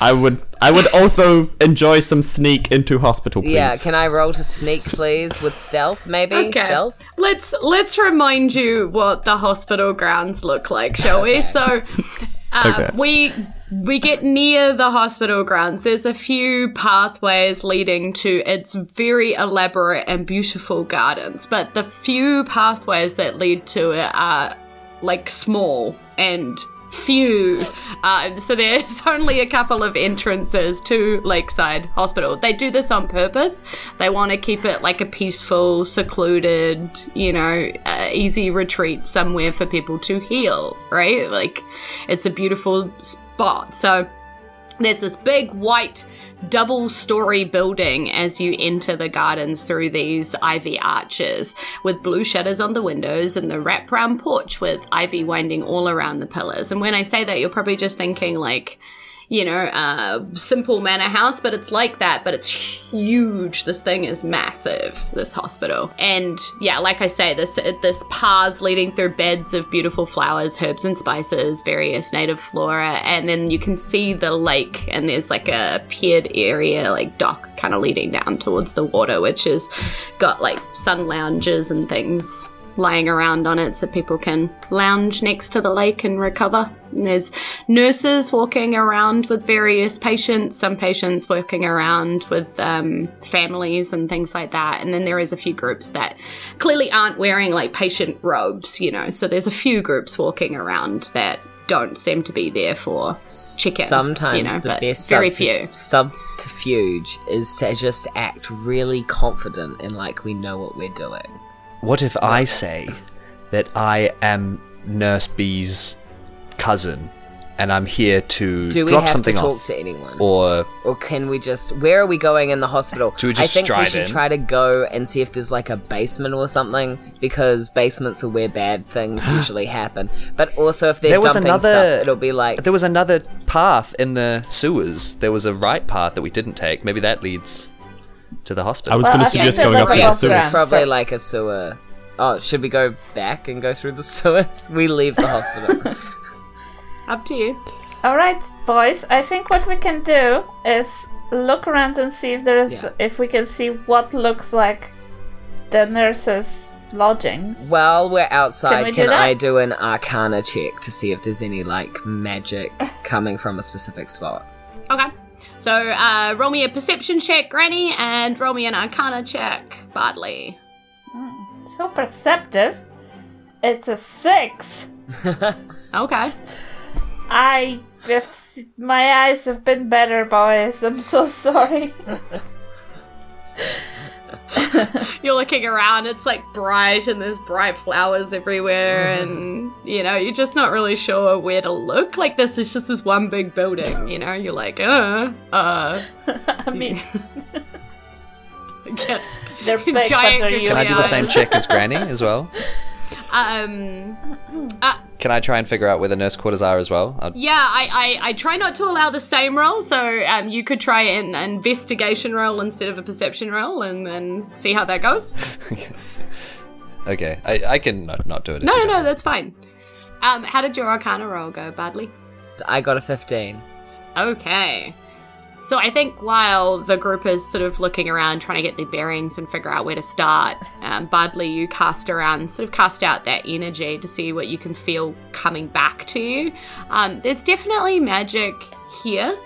I would I would also enjoy some sneak into hospital, please. Yeah, can I roll to sneak, please, with stealth? Maybe Okay. stealth. Let's let's remind you what the hospital grounds look like, shall we? So, uh, Okay. we we get near the hospital grounds. There's a few pathways leading to its very elaborate and beautiful gardens, but the few pathways that lead to it are like small and few. Uh, so there's [LAUGHS] only a couple of entrances to Lakeside Hospital. They do this on purpose. They want to keep it like a peaceful, secluded, you know, uh, easy retreat somewhere for people to heal, right? Like it's a beautiful spot. So there's this big white double story building as you enter the gardens through these ivy arches with blue shutters on the windows and the wraparound porch with ivy winding all around the pillars. And when I say that, you're probably just thinking like, you know, uh, simple manor house, but it's like that, but it's huge. This thing is massive, this hospital. And yeah, like I say, this this paths leading through beds of beautiful flowers, herbs and spices, various native flora, and then you can see the lake and there's like a piered area, like dock kind of leading down towards the water, which has got like sun lounges and things laying around on it so people can lounge next to the lake and recover. And there's nurses walking around with various patients, some patients working around with um, families and things like that. And then there is a few groups that clearly aren't wearing like patient robes, you know. So there's a few groups walking around that don't seem to be there for chicken. Sometimes you know, the best very few. subterfuge is to just act really confident and like we know what we're doing. What if I say that I am Nurse B's cousin and I'm here to Do we drop have to something talk off? to anyone? or Or can we just where are we going in the hospital? Should we I just think we should in? try to go and see if there's like a basement or something because basements are where bad things [GASPS] usually happen. But also if they're There was dumping another- stuff, it'll be like there was another path in the sewers. There was a right path that we didn't take. Maybe that leads to the hospital. I was Well, going I to suggest think going that up the the sewers. it's probably So- like a sewer. Oh, should we go back and go through the [LAUGHS] sewers? We leave the hospital. [LAUGHS] Up to you. All right, boys. I think what we can do is look around and see if there is, Yeah. if we can see what looks like the nurses' lodgings. While we're outside, can, we can, do that? I do an arcana check to see if there's any like magic [LAUGHS] coming from a specific spot? Okay. So uh, roll me a perception check, Granny, and roll me an arcana check, Bardley. so perceptive. It's a six. [LAUGHS] Okay. I, if my eyes have been better, boys. I'm so sorry. [LAUGHS] [LAUGHS] You're looking around, it's like bright and there's bright flowers everywhere, and you know, you're just not really sure where to look. Like, this is just this one big building, you know? You're like, uh, uh. [LAUGHS] I mean, [LAUGHS] yeah. they're big, but they're Can I do the same check as Granny as well? Um, Can I try and figure out where the nurse quarters are as well? I'll- yeah, I, I, I try not to allow the same roll, so um, you could try an investigation roll instead of a perception roll and then see how that goes. [LAUGHS] Okay, I, I can not, not do it. No, no, no, that's fine. Um, how did your Arcana roll go, Bardley? I got a 15. Okay. So I think while the group is sort of looking around, trying to get their bearings and figure out where to start, [LAUGHS] um, Bardley, you cast around, sort of cast out that energy to see what you can feel coming back to you. Um, there's definitely magic here,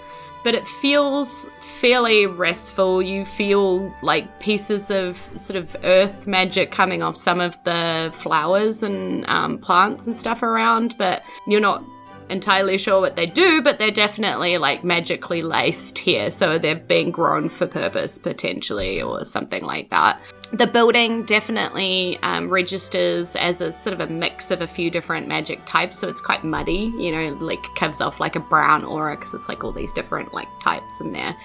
but it feels fairly restful. You feel like pieces of sort of earth magic coming off some of the flowers and um, plants and stuff around, but you're not entirely sure what they do, but they're definitely like magically laced here, so they're being grown for purpose potentially, or something like that. The building definitely um, registers as a sort of a mix of a few different magic types, so it's quite muddy, you know, like gives off like a brown aura because it's like all these different like types in there.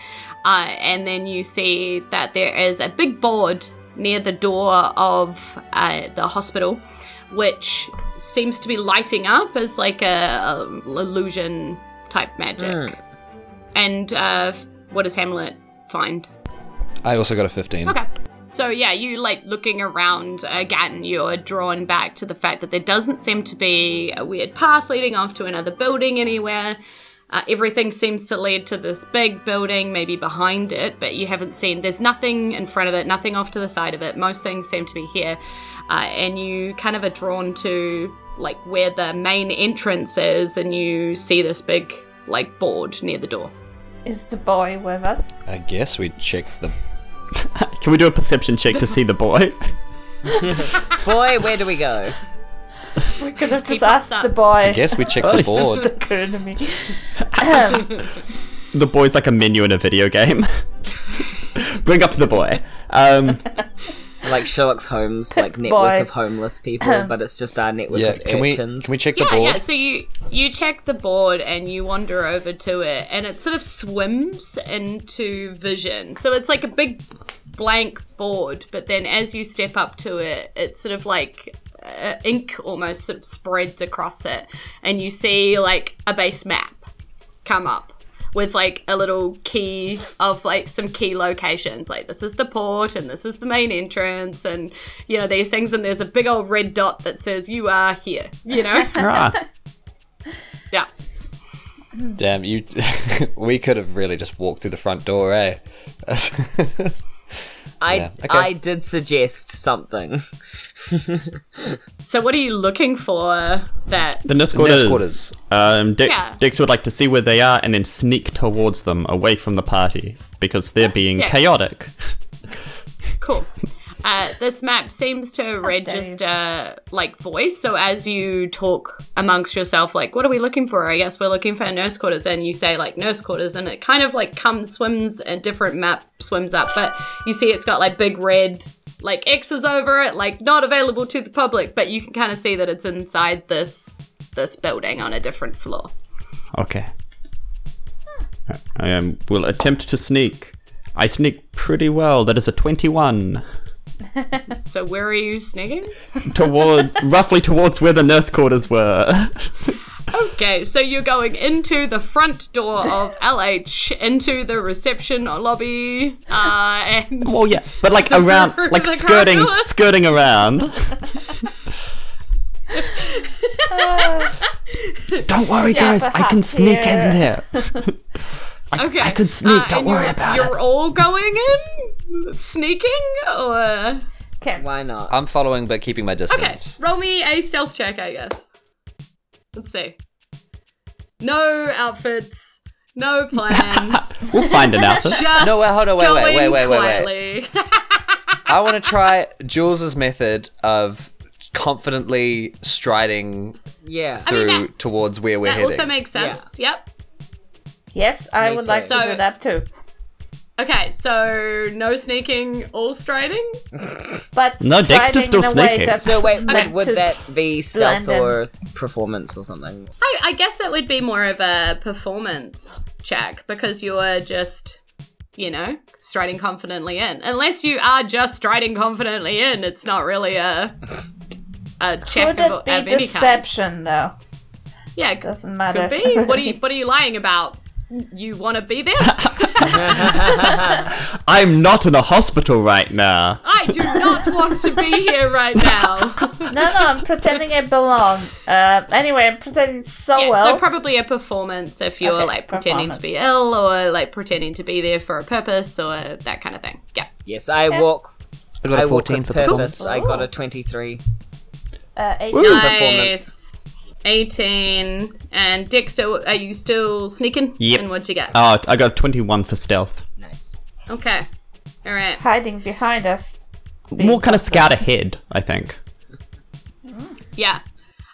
Uh, and then you see that there is a big board near the door of uh, the hospital which seems to be lighting up as like a, a illusion type magic. And uh, what does Hamlet find? I also got a 15. Okay. So yeah, you like looking around again, you're drawn back to the fact that there doesn't seem to be a weird path leading off to another building anywhere. Uh, everything seems to lead to this big building, maybe behind it, but you haven't seen. There's nothing in front of it, nothing off to the side of it. Most things seem to be here, uh, and you kind of are drawn to like where the main entrance is, and you see this big like board near the door. Is the boy with us? I guess we check the. [LAUGHS] Can we do a perception check to see the boy? [LAUGHS] Boy, where do we go? We could have just Keep asked up. the boy. I guess we check the This board. [LAUGHS] occurred to me. Um, The boy's like a menu in a video game. Bring up the boy. Um, Like Sherlock Holmes, [LAUGHS] like network Boy. of homeless people, but it's just our network Yeah, of can we can we check the board? yeah. So you you check the board and you wander over to it, and it sort of swims into vision. So it's like a big blank board, but then as you step up to it, it's sort of like uh, ink almost sort of spreads across it, and you see like a base map come up with like a little key of like some key locations like this is the port and this is the main entrance and you know these things and there's a big old red dot that says you are here you know [LAUGHS] ah, yeah Damn, you. [LAUGHS] we could have really just walked through the front door, eh? [LAUGHS] I Yeah, okay. I did suggest something. [LAUGHS] So what are you looking for that The nurse nurse quarters. quarters. Um, Dex, Yeah. Dex would like to see where they are and then sneak towards them away from the party because they're being Yeah. chaotic. Cool. [LAUGHS] Uh, this map seems to register like voice. So as you talk amongst yourself, like, what are we looking for? I guess we're looking for nurse quarters, and you say like nurse quarters, and it kind of like comes swims a different map swims up, but you see it's got like big red like X's over it, like not available to the public, but you can kind of see that it's inside this this building on a different floor. Okay. I um, will attempt to sneak. I sneak pretty well. That is a 21. [LAUGHS] So where are you sneaking? Toward, [LAUGHS] roughly towards where the nurse quarters were. [LAUGHS] Okay, so you're going into the front door of LH, into the reception lobby, uh, and oh yeah, but like around, like skirting, corridor. skirting around. Don't worry, Yeah, guys. I can perhaps sneak in here. There. okay, I can sneak, don't uh, and worry you're, about You're all going in, sneaking, or Okay. Why not? I'm following but keeping my distance. okay, roll me a stealth check, I guess. Let's see. No outfits, no plan. [LAUGHS] We'll find an outfit. just No, wait, hold on, wait, wait, wait, wait, wait, wait. I want to [LAUGHS] try Jules's method of confidently striding yeah. mean, through that- towards where we're that heading. also makes sense. Yep. Yes, I Makes would like sense. to do that too. Okay, so no sneaking, all striding. But No, Dexter's striding still in a way sneaking. that's So wait, meant would, would to- that be stealth blend in. or performance or something? I, I guess it would be more of a performance check because you're just, you know, striding confidently in. Unless you are just striding confidently in, it's not really a a check Could of, it of be any kind. deception though? Yeah, it Doesn't matter. could be. What are you What are you lying about? You want to be there? [LAUGHS] I'm not in a hospital right now. I do not want to be here right now. no, no, I'm pretending I belong. Uh, anyway, I'm pretending so Yeah, well. so probably a performance if you're Okay, like pretending to be ill or like pretending to be there for a purpose or that kind of thing. Yeah. Yes, I walk. I got I a walk 14 with for purpose. performance. I got a twenty-three. uh, eight- Nice. 18. And Dexter, are you still sneaking? Yep. And what'd you get? Oh, I got 21 for stealth. Nice. okay. All right. hiding behind us. More kind of scout ahead, I think. Yeah.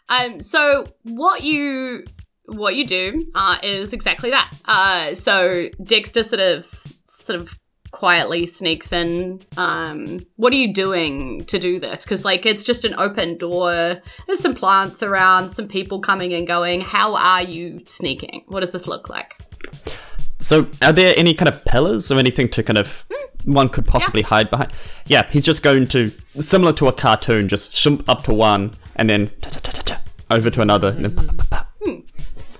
Um. So what you what you do uh, is exactly that. Uh. So Dexter sort of sort of quietly sneaks in. Um. What are you doing to do this? Because like it's just an open door. There's some plants around, some people coming and going. How are you sneaking? What does this look like? So, are there any kind of pillars or anything to kind of Hmm. one could possibly hide behind? Yeah, he's just going to similar to a cartoon, just shump up to one and then over to another. And then pa, pa, pa.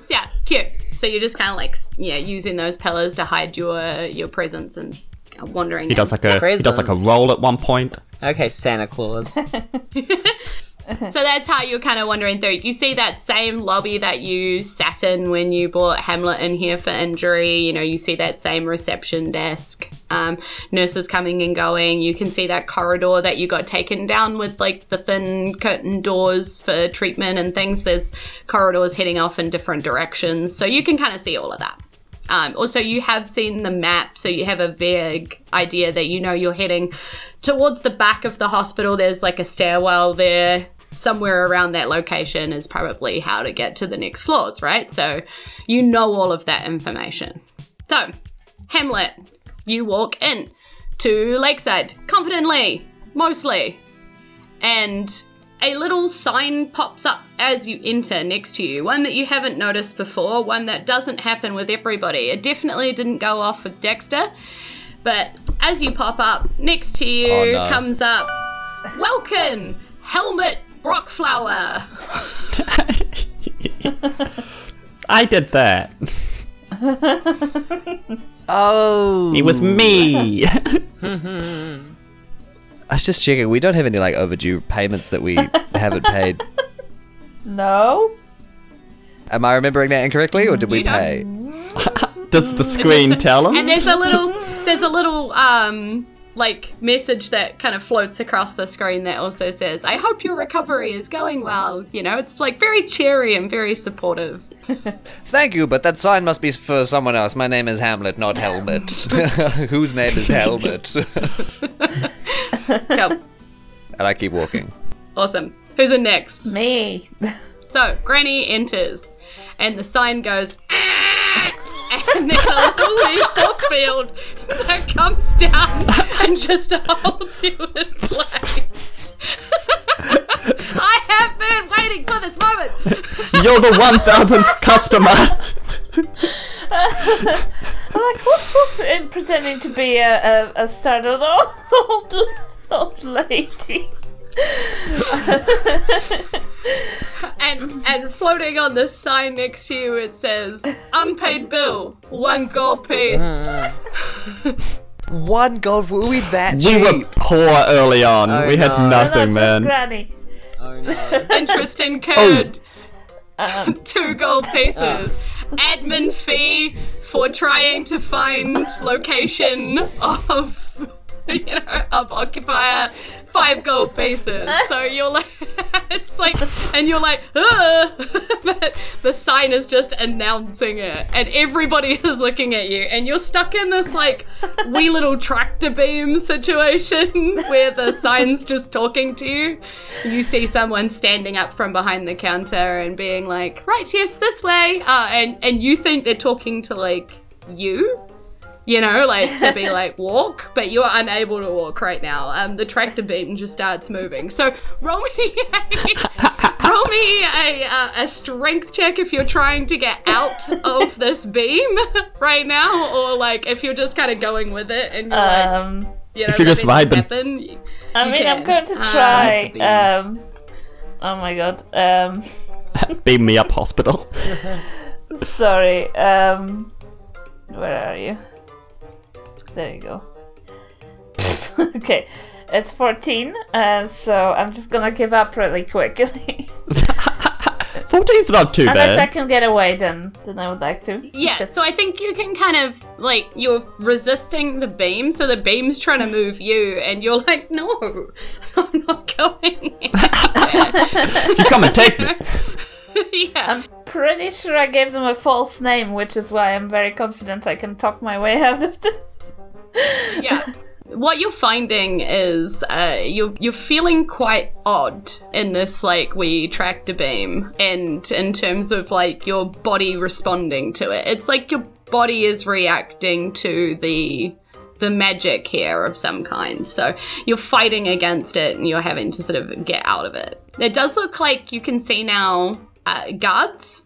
Yeah, cute. So you're just kind of like yeah, using those pillars to hide your your presence and wandering. He does like a he does like a roll at one point. Okay, Santa Claus. [LAUGHS] [LAUGHS] So that's how you're kind of wandering through. You see that same lobby that you sat in when you brought Hamlet in here for injury. You know, you see that same reception desk, um, nurses coming and going. You can see that corridor that you got taken down with like the thin curtain doors for treatment and things. There's corridors heading off in different directions. So you can kind of see all of that. Um, also, you have seen the map, so you have a vague idea that you know you're heading towards the back of the hospital. There's like a stairwell there. Somewhere around that location is probably how to get to the next floors, right? So you know all of that information. So, Hamlet, you walk in to Lakeside confidently, mostly, and a little sign pops up as you enter next to you. One that you haven't noticed before, one that doesn't happen with everybody. It definitely didn't go off with Dexter, but as you pop up next to you Oh, no. comes up Welcome, Helmet Brockflower. [LAUGHS] I did that. [LAUGHS] Oh, It was me. [LAUGHS] I was just checking. We don't have any like overdue payments that we haven't paid. [LAUGHS] No. Am I remembering that incorrectly, or did we pay? [LAUGHS] Does the [LAUGHS] screen tell him? And there's a little there's a little um like message that kind of floats across the screen that also says, "I hope your recovery is going well." You know, it's like very cheery and very supportive. Thank you, but that sign must be for someone else. My name is Hamlet, not Helmet. Whose name is Helmet? Cool. and I keep walking. awesome. Who's in next? Me. So Granny enters, and the sign goes. Ah! And there's a little wee force field that comes down and just holds you in place. I have been waiting for this moment. You're the 1000th customer. I'm like, whoop, whoop, and pretending to be a, a, a startled old, old lady. And and floating on the sign next to you, it says "Unpaid bill, one gold piece." [LAUGHS] One gold, were we that We cheap? were poor early on. Oh, we had nothing, man. Granny. Oh no. [LAUGHS] Interest incurred, Um, [LAUGHS] two gold pieces. Admin fee for trying to find location of [LAUGHS] you know of occupier, five gold pieces. [LAUGHS] So you're like, [LAUGHS] it's like, and you're like, but the sign is just announcing it, and everybody is looking at you, and you're stuck in this like wee little tractor beam situation where the sign's just talking to you. You see someone standing up from behind the counter and being like, "Right, yes, this way," uh, and and you think they're talking to like you you know, like to be like walk, but you're unable to walk right now. Um, the tractor beam just starts moving. So roll me a, [LAUGHS] roll me a, uh, a strength check if you're trying to get out of this beam [LAUGHS] right now, or like if you're just kind of going with it and you're like, um, you know, if you're just letting vibing. happen. You- I you mean, I'm going to Uh, try. beam. Um, oh my god. Um, [LAUGHS] Beam me up, hospital. sorry. Um, where are you? There you go. [LAUGHS] okay, it's 14, uh, so I'm just gonna give up really quickly. [LAUGHS] [LAUGHS] 14's not too bad. Unless I can get away, then then I would like to. Yeah, so I think you can kind of like you're resisting the beam, so the beam's trying to move you, and you're like, no, I'm not going. You come and take me. yeah, I'm pretty sure I gave them a false name, which is why I'm very confident I can talk my way [LAUGHS] out of this. yeah. What you're finding is uh, you're you're feeling quite odd in this like wee tractor beam, and in terms of like your body responding to it, it's like your body is reacting to the the magic here of some kind. So you're fighting against it, and you're having to sort of get out of it. It does look like you can see now uh, guards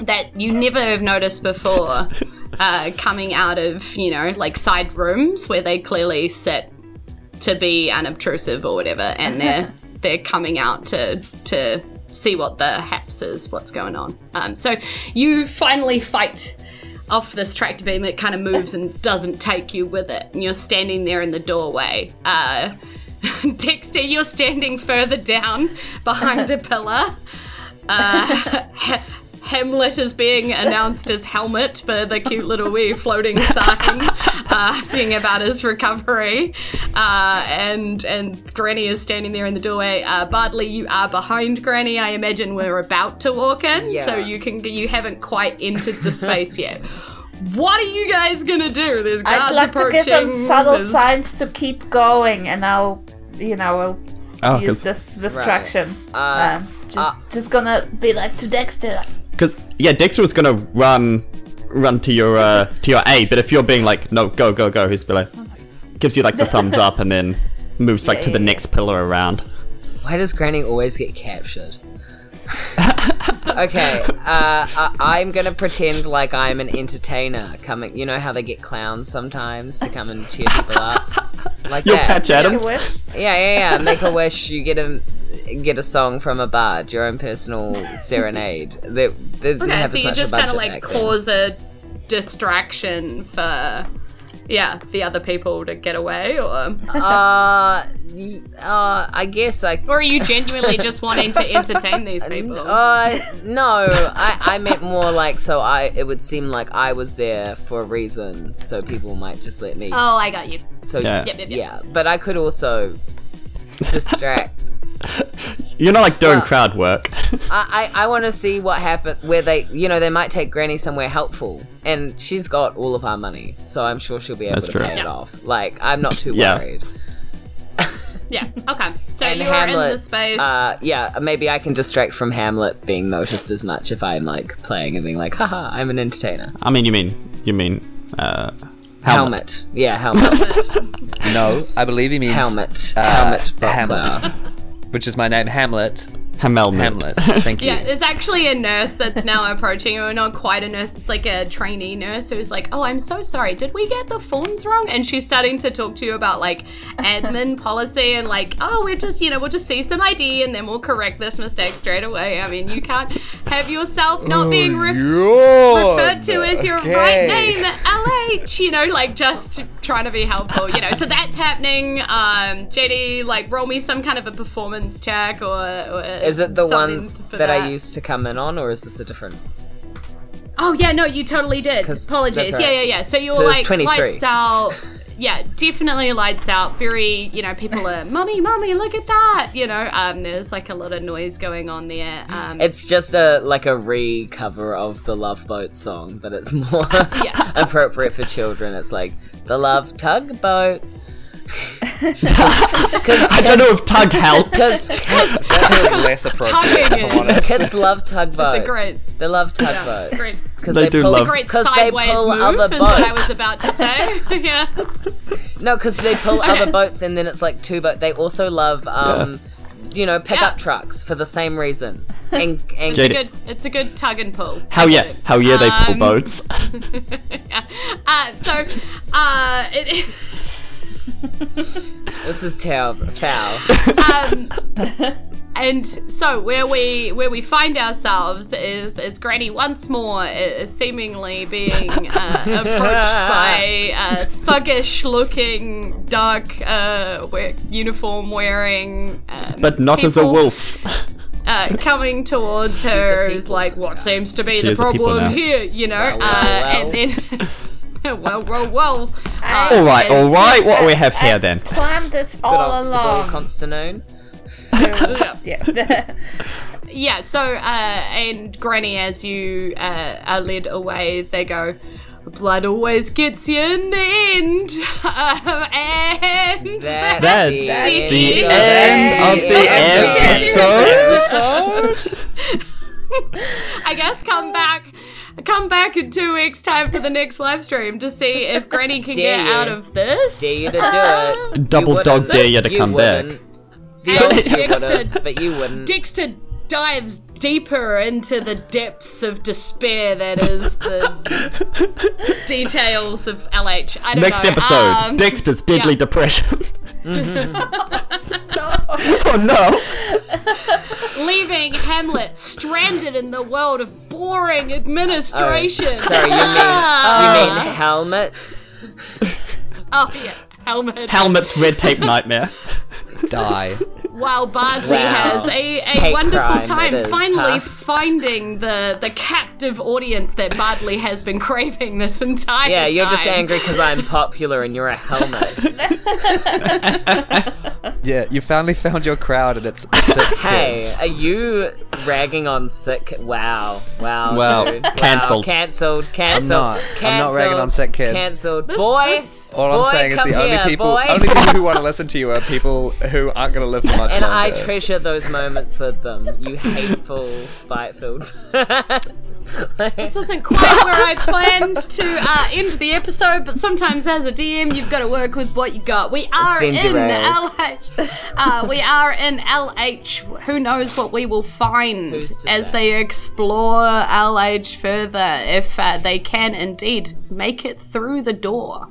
that you never have noticed before [LAUGHS] uh, coming out of, you know, like side rooms where they clearly sit to be unobtrusive or whatever, and they're [LAUGHS] they're coming out to to see what the haps is, what's going on. Um, so you finally fight off this tractor beam. It kind of moves and [LAUGHS] doesn't take you with it, and you're standing there in the doorway. Uh, Dexter, you're standing further down behind a pillar. Uh, [LAUGHS] Hamlet is being announced as Helmet for the cute little wee floating sign, uh, asking about his recovery. Uh, and and Granny is standing there in the doorway. Uh, Bardley, you are behind Granny. I imagine we're about to walk in, Yeah. so you can you haven't quite entered the space yet. What are you guys gonna do? There's guards I'd like to give them subtle there's- signs to keep going, and I'll, you know, I'll Oh, use because this distraction. Uh, um, just, uh, just gonna be like to Dexter, like, yeah, Dexter was gonna run, run to your uh, to your A, but if you're being like, no, go, go, go, he's be like, gives you like the thumbs up and then moves [LAUGHS] like Yeah, to the yeah, next pillar around. Why does Granny always get captured? [LAUGHS] okay, uh, I- I'm gonna pretend like I'm an entertainer coming. You know how they get clowns sometimes to come and cheer people up, [LAUGHS] like You're that. Patch make a Adams. wish. Yeah, yeah, yeah. Make a wish. You get a get a song from a bard, your own personal serenade. They, they Okay, have so you just kind of like back then. cause a distraction for yeah, the other people to get away, or [LAUGHS] Uh, uh, I guess I. or are you genuinely just wanting to entertain these [LAUGHS] people? Uh, no, I, I meant more like so I it would seem like I was there for a reason, so people might just let me. oh, I got you. so Yeah. Yep, yep, yep. yeah, but I could also distract. You're not like doing Well- crowd work. I, I, I want to see what happen where they you know they might take Granny somewhere helpful, and she's got all of our money, so I'm sure she'll be able That's to true. pay it off. Like I'm not too Yeah. worried. Yeah. Okay. So And you're Hamlet, in the space. Uh, yeah, maybe I can distract from Hamlet being noticed as much if I'm like playing and being like, haha, I'm an entertainer. I mean, you mean you mean uh, helmet. Helmet. Yeah, helmet. [LAUGHS] No, I believe he means helmet. uh, helmet. Butler. Hamlet, which is my name, Hamlet. Hamelmet. Hamlet. [LAUGHS] Thank you. Yeah, there's actually a nurse that's now [LAUGHS] approaching you. Not quite a nurse, it's like a trainee nurse who's like, Oh, I'm so sorry. Did we get the forms wrong? And she's starting to talk to you about like admin [LAUGHS] policy and like, Oh, we're just, you know, we'll just see some ID and then we'll correct this mistake straight away. I mean, you can't have yourself not being ref- referred to as your right name, LH, you know, like just trying to be helpful, you know. So that's happening. Um, JD, like, roll me some kind of a performance check or. or Is it the one for that, I used to come in on, or is this a different? Oh yeah, no, you totally did. Apologies. that's Yeah, yeah, yeah. So you're So like 23. lights out. Yeah, definitely lights out. Very, you know, people are, mummy, mummy, look at that. You know, um, there's like a lot of noise going on there. Um, It's just a like a recover of the Love Boat song, but it's [LAUGHS] more Yeah. appropriate for children. It's like the Love Tugboat. [LAUGHS] Because I don't know if tug helps. [LAUGHS] Because less appropriate. Tugging if I'm honest. kids love tugboats. great- They love tugboats. great. Because They do pull, love- great 'cause they pull move other is what I was about to say. [LAUGHS] [LAUGHS] yeah. No, because they pull other boats and then it's like two boats. They also love, um, you know, pickup Yeah. trucks for the same reason. And, and Jade- Good. It's a good tug and pull. Hell yeah, hell yeah, they pull Um, boats. Uh, so, uh, it. [LAUGHS] this is terrible. Foul. um, [LAUGHS] and so where we where we find ourselves is is Granny once more is seemingly being uh, approached [LAUGHS] by a thuggish looking dark uh, we- uniform wearing um, but not as a wolf. uh, coming towards her is like what seems to be She the is a people problem here you know Well, well, uh, well. and then [LAUGHS] well well well uh, all right, all right. What do we have here then? planned this Good all old Stabile along. Constanone. [LAUGHS] yeah. yeah so uh and granny as you uh, are led away they go blood always gets you in the end um, [LAUGHS] and That's, That's the, the end, end of the episode. i guess come back come back in two weeks time for the next live stream to see if [LAUGHS] granny can Dare get you. out of this Dare you to do it. [LAUGHS] [LAUGHS] Double You dog dare you to come back. wouldn't. The old you Dexter- would've, but you wouldn't. Dexter dives deeper into the depths of despair that is the details of LH. I don't Next know. episode, Um, Dexter's deadly yeah. depression. oh no! Leaving Hamlet stranded in the world of boring administration. Oh, sorry, you mean you ah. mean helmet? Oh yeah, Helmet. Helmet's red tape nightmare. Die. While Bardley Wow. has a, a wonderful crime time it is, finally huh? finding the the captive audience that Bardley has been craving this entire time. Yeah, you're just angry because I'm popular and you're a helmet. [LAUGHS] Yeah, you finally found your crowd and it's sick [LAUGHS] Hey, kids. are you ragging on sick? Wow, wow, Wow, dude. Wow. cancelled. cancelled, cancelled. not. I'm not ragging on sick kids. Cancelled, boy. this- All I'm boy, saying is come the only people, boy. only people who want to [LAUGHS] listen to you are people who aren't going to live for much and longer. And I treasure those moments with them. You hateful, spite-filled. [LAUGHS] This wasn't quite where I planned to uh, end the episode, but sometimes as a DM, you've got to work with what you got. We are in derailed. LH. Uh, we are in LH. Who knows what we will find as say? they explore LH further, if uh, they can indeed make it through the door.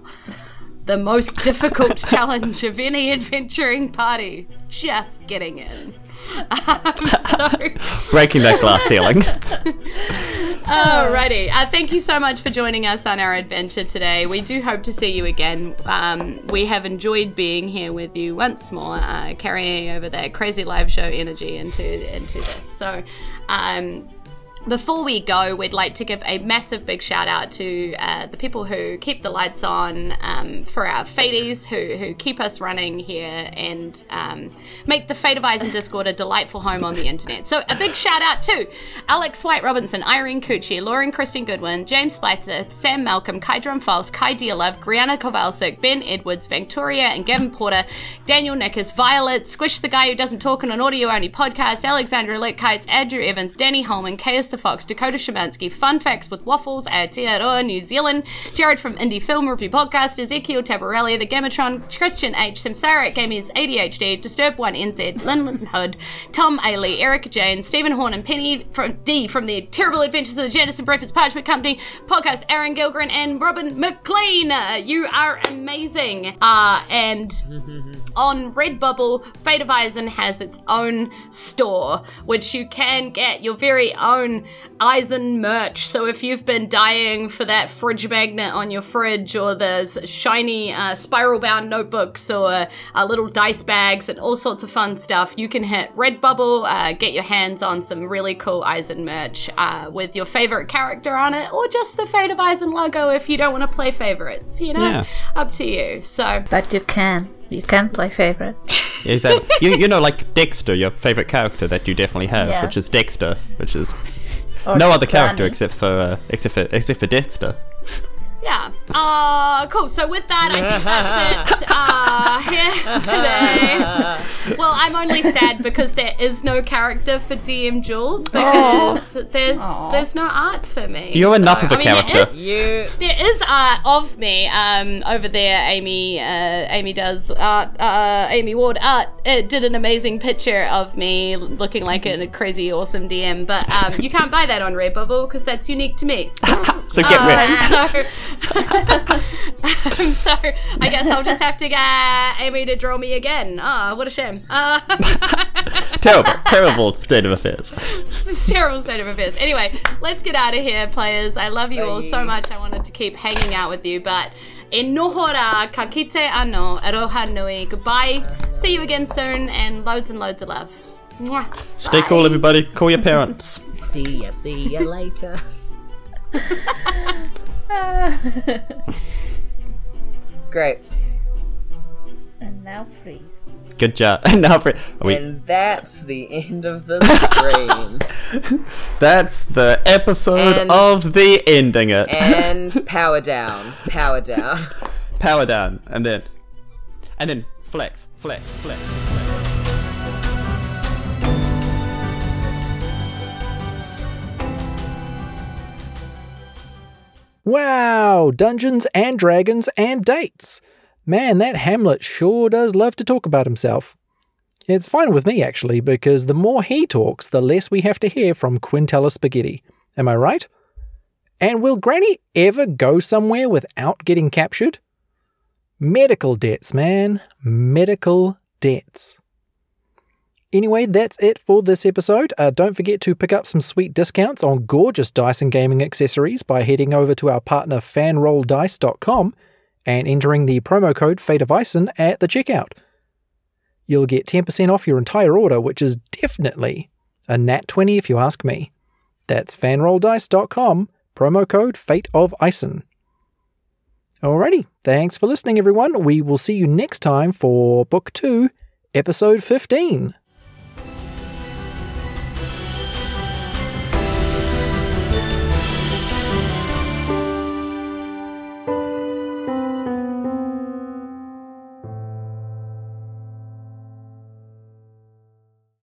The most difficult [LAUGHS] challenge of any adventuring party. just getting in. [LAUGHS] Um, so, Breaking that glass ceiling. [LAUGHS] Alrighty. Uh, thank you so much for joining us on our adventure today. We do hope to see you again. Um, we have enjoyed being here with you once more, uh, carrying over that crazy live show energy into into this. So, um, before we go, we'd like to give a massive big shout out to uh, the people who keep the lights on um, for our Fadies, who, who keep us running here and um, make the Fate of Isen Discord a delightful home on the internet. So, a big shout out to Alex White Robinson, Irene Cucci, Lauren Christine Goodwin, James Spitzer, Sam Malcolm, Kai Drum False, Kai Dearlove, Brianna Kowalczyk, Ben Edwards, Victoria, and Gavin Porter, Daniel Nickers, Violet, Squish the Guy Who Doesn't Talk on an Audio Only podcast, Alexandra Litkites, Andrew Evans, Danny Holman, Chaos the Fox, Dakota Shemansky, Fun Facts with Waffles, Aotearoa, New Zealand, Jared from Indie Film Review Podcast, Ezekiel Tabarelli, The Gamatron, Christian H, Samsara at Gamers ADHD, Disturb One NZ, Lynn Hood, Tom Ailey, Erica Jane, Stephen Horn, and Penny from D from the Terrible Adventures of the Janice and Breakfast Parchment Company podcast, Aaron Gilgren and Robin McLean. Uh, You are amazing. Uh, and on Redbubble, Fate of Isen has its own store, which you can get your very own Isen merch. So if you've been dying for that fridge magnet on your fridge, or there's shiny uh, spiral bound notebooks, or uh, little dice bags, and all sorts of fun stuff, you can hit Redbubble, uh, get your hands on some really cool Isen merch uh, with your favorite character on it, or just the Fate of Isen logo if you don't want to play favorites, you know? Yeah. Up to you. So. But you can. You can play favorites. [LAUGHS] Is that you? You know, like Dexter, your favorite character that you definitely have, Yeah. which is Dexter, which is Or no other character except for uh, except for except for Dexter. [LAUGHS] Yeah. Uh, cool. So with that, I think that's [LAUGHS] it uh, here today. Well, I'm only sad because there is no character for DM Jules because there's there's no art for me. You're enough So, of a I mean, character. is- You there is art of me um, over there. Amy, uh, Amy does art. Uh, Amy Ward art uh, did an amazing picture of me looking like a crazy, awesome DM. But um, you can't buy that on Redbubble because that's unique to me. [LAUGHS] So get Um, ready. so, [LAUGHS] um, so I guess I'll just have to get Amy to draw me again. Ah, what a shame. Uh, [LAUGHS] terrible, terrible state of affairs. [LAUGHS] terrible state of affairs. Anyway, let's get out of here, players. I love you all so much. I wanted to keep hanging out with you, but e nohora ka kite ano aroha nui. Goodbye. See you again soon, and loads and loads of love. Mwah. Stay Bye. cool, everybody. Call your parents. see ya, see ya later. [LAUGHS] Great. and now freeze. Good job. And [LAUGHS] now, freeze. wait, And that's the end of the [LAUGHS] stream. that's the episode And- of the ending it. and power down. Power down. Power down, and then, and then flex, flex, flex, flex. Wow, Dungeons and Dragons and dates. Man, that Hamlet sure does love to talk about himself. It's fine with me, actually, because the more he talks, the less we have to hear from Quintella Spaghetti. Am I right? And will Granny ever go somewhere without getting captured? Medical debts, man. Medical debts. Anyway, that's it for this episode. Uh, don't forget to pick up some sweet discounts on gorgeous and gaming accessories by heading over to our partner fanrolldice.com and entering the promo code Fate of Isen at the checkout. You'll get 10% off your entire order, which is definitely a nat 20 if you ask me. That's fanrolldice.com, promo code Fate of Isen. Alrighty, thanks for listening, everyone. We will see you next time for Book 2, Episode 15.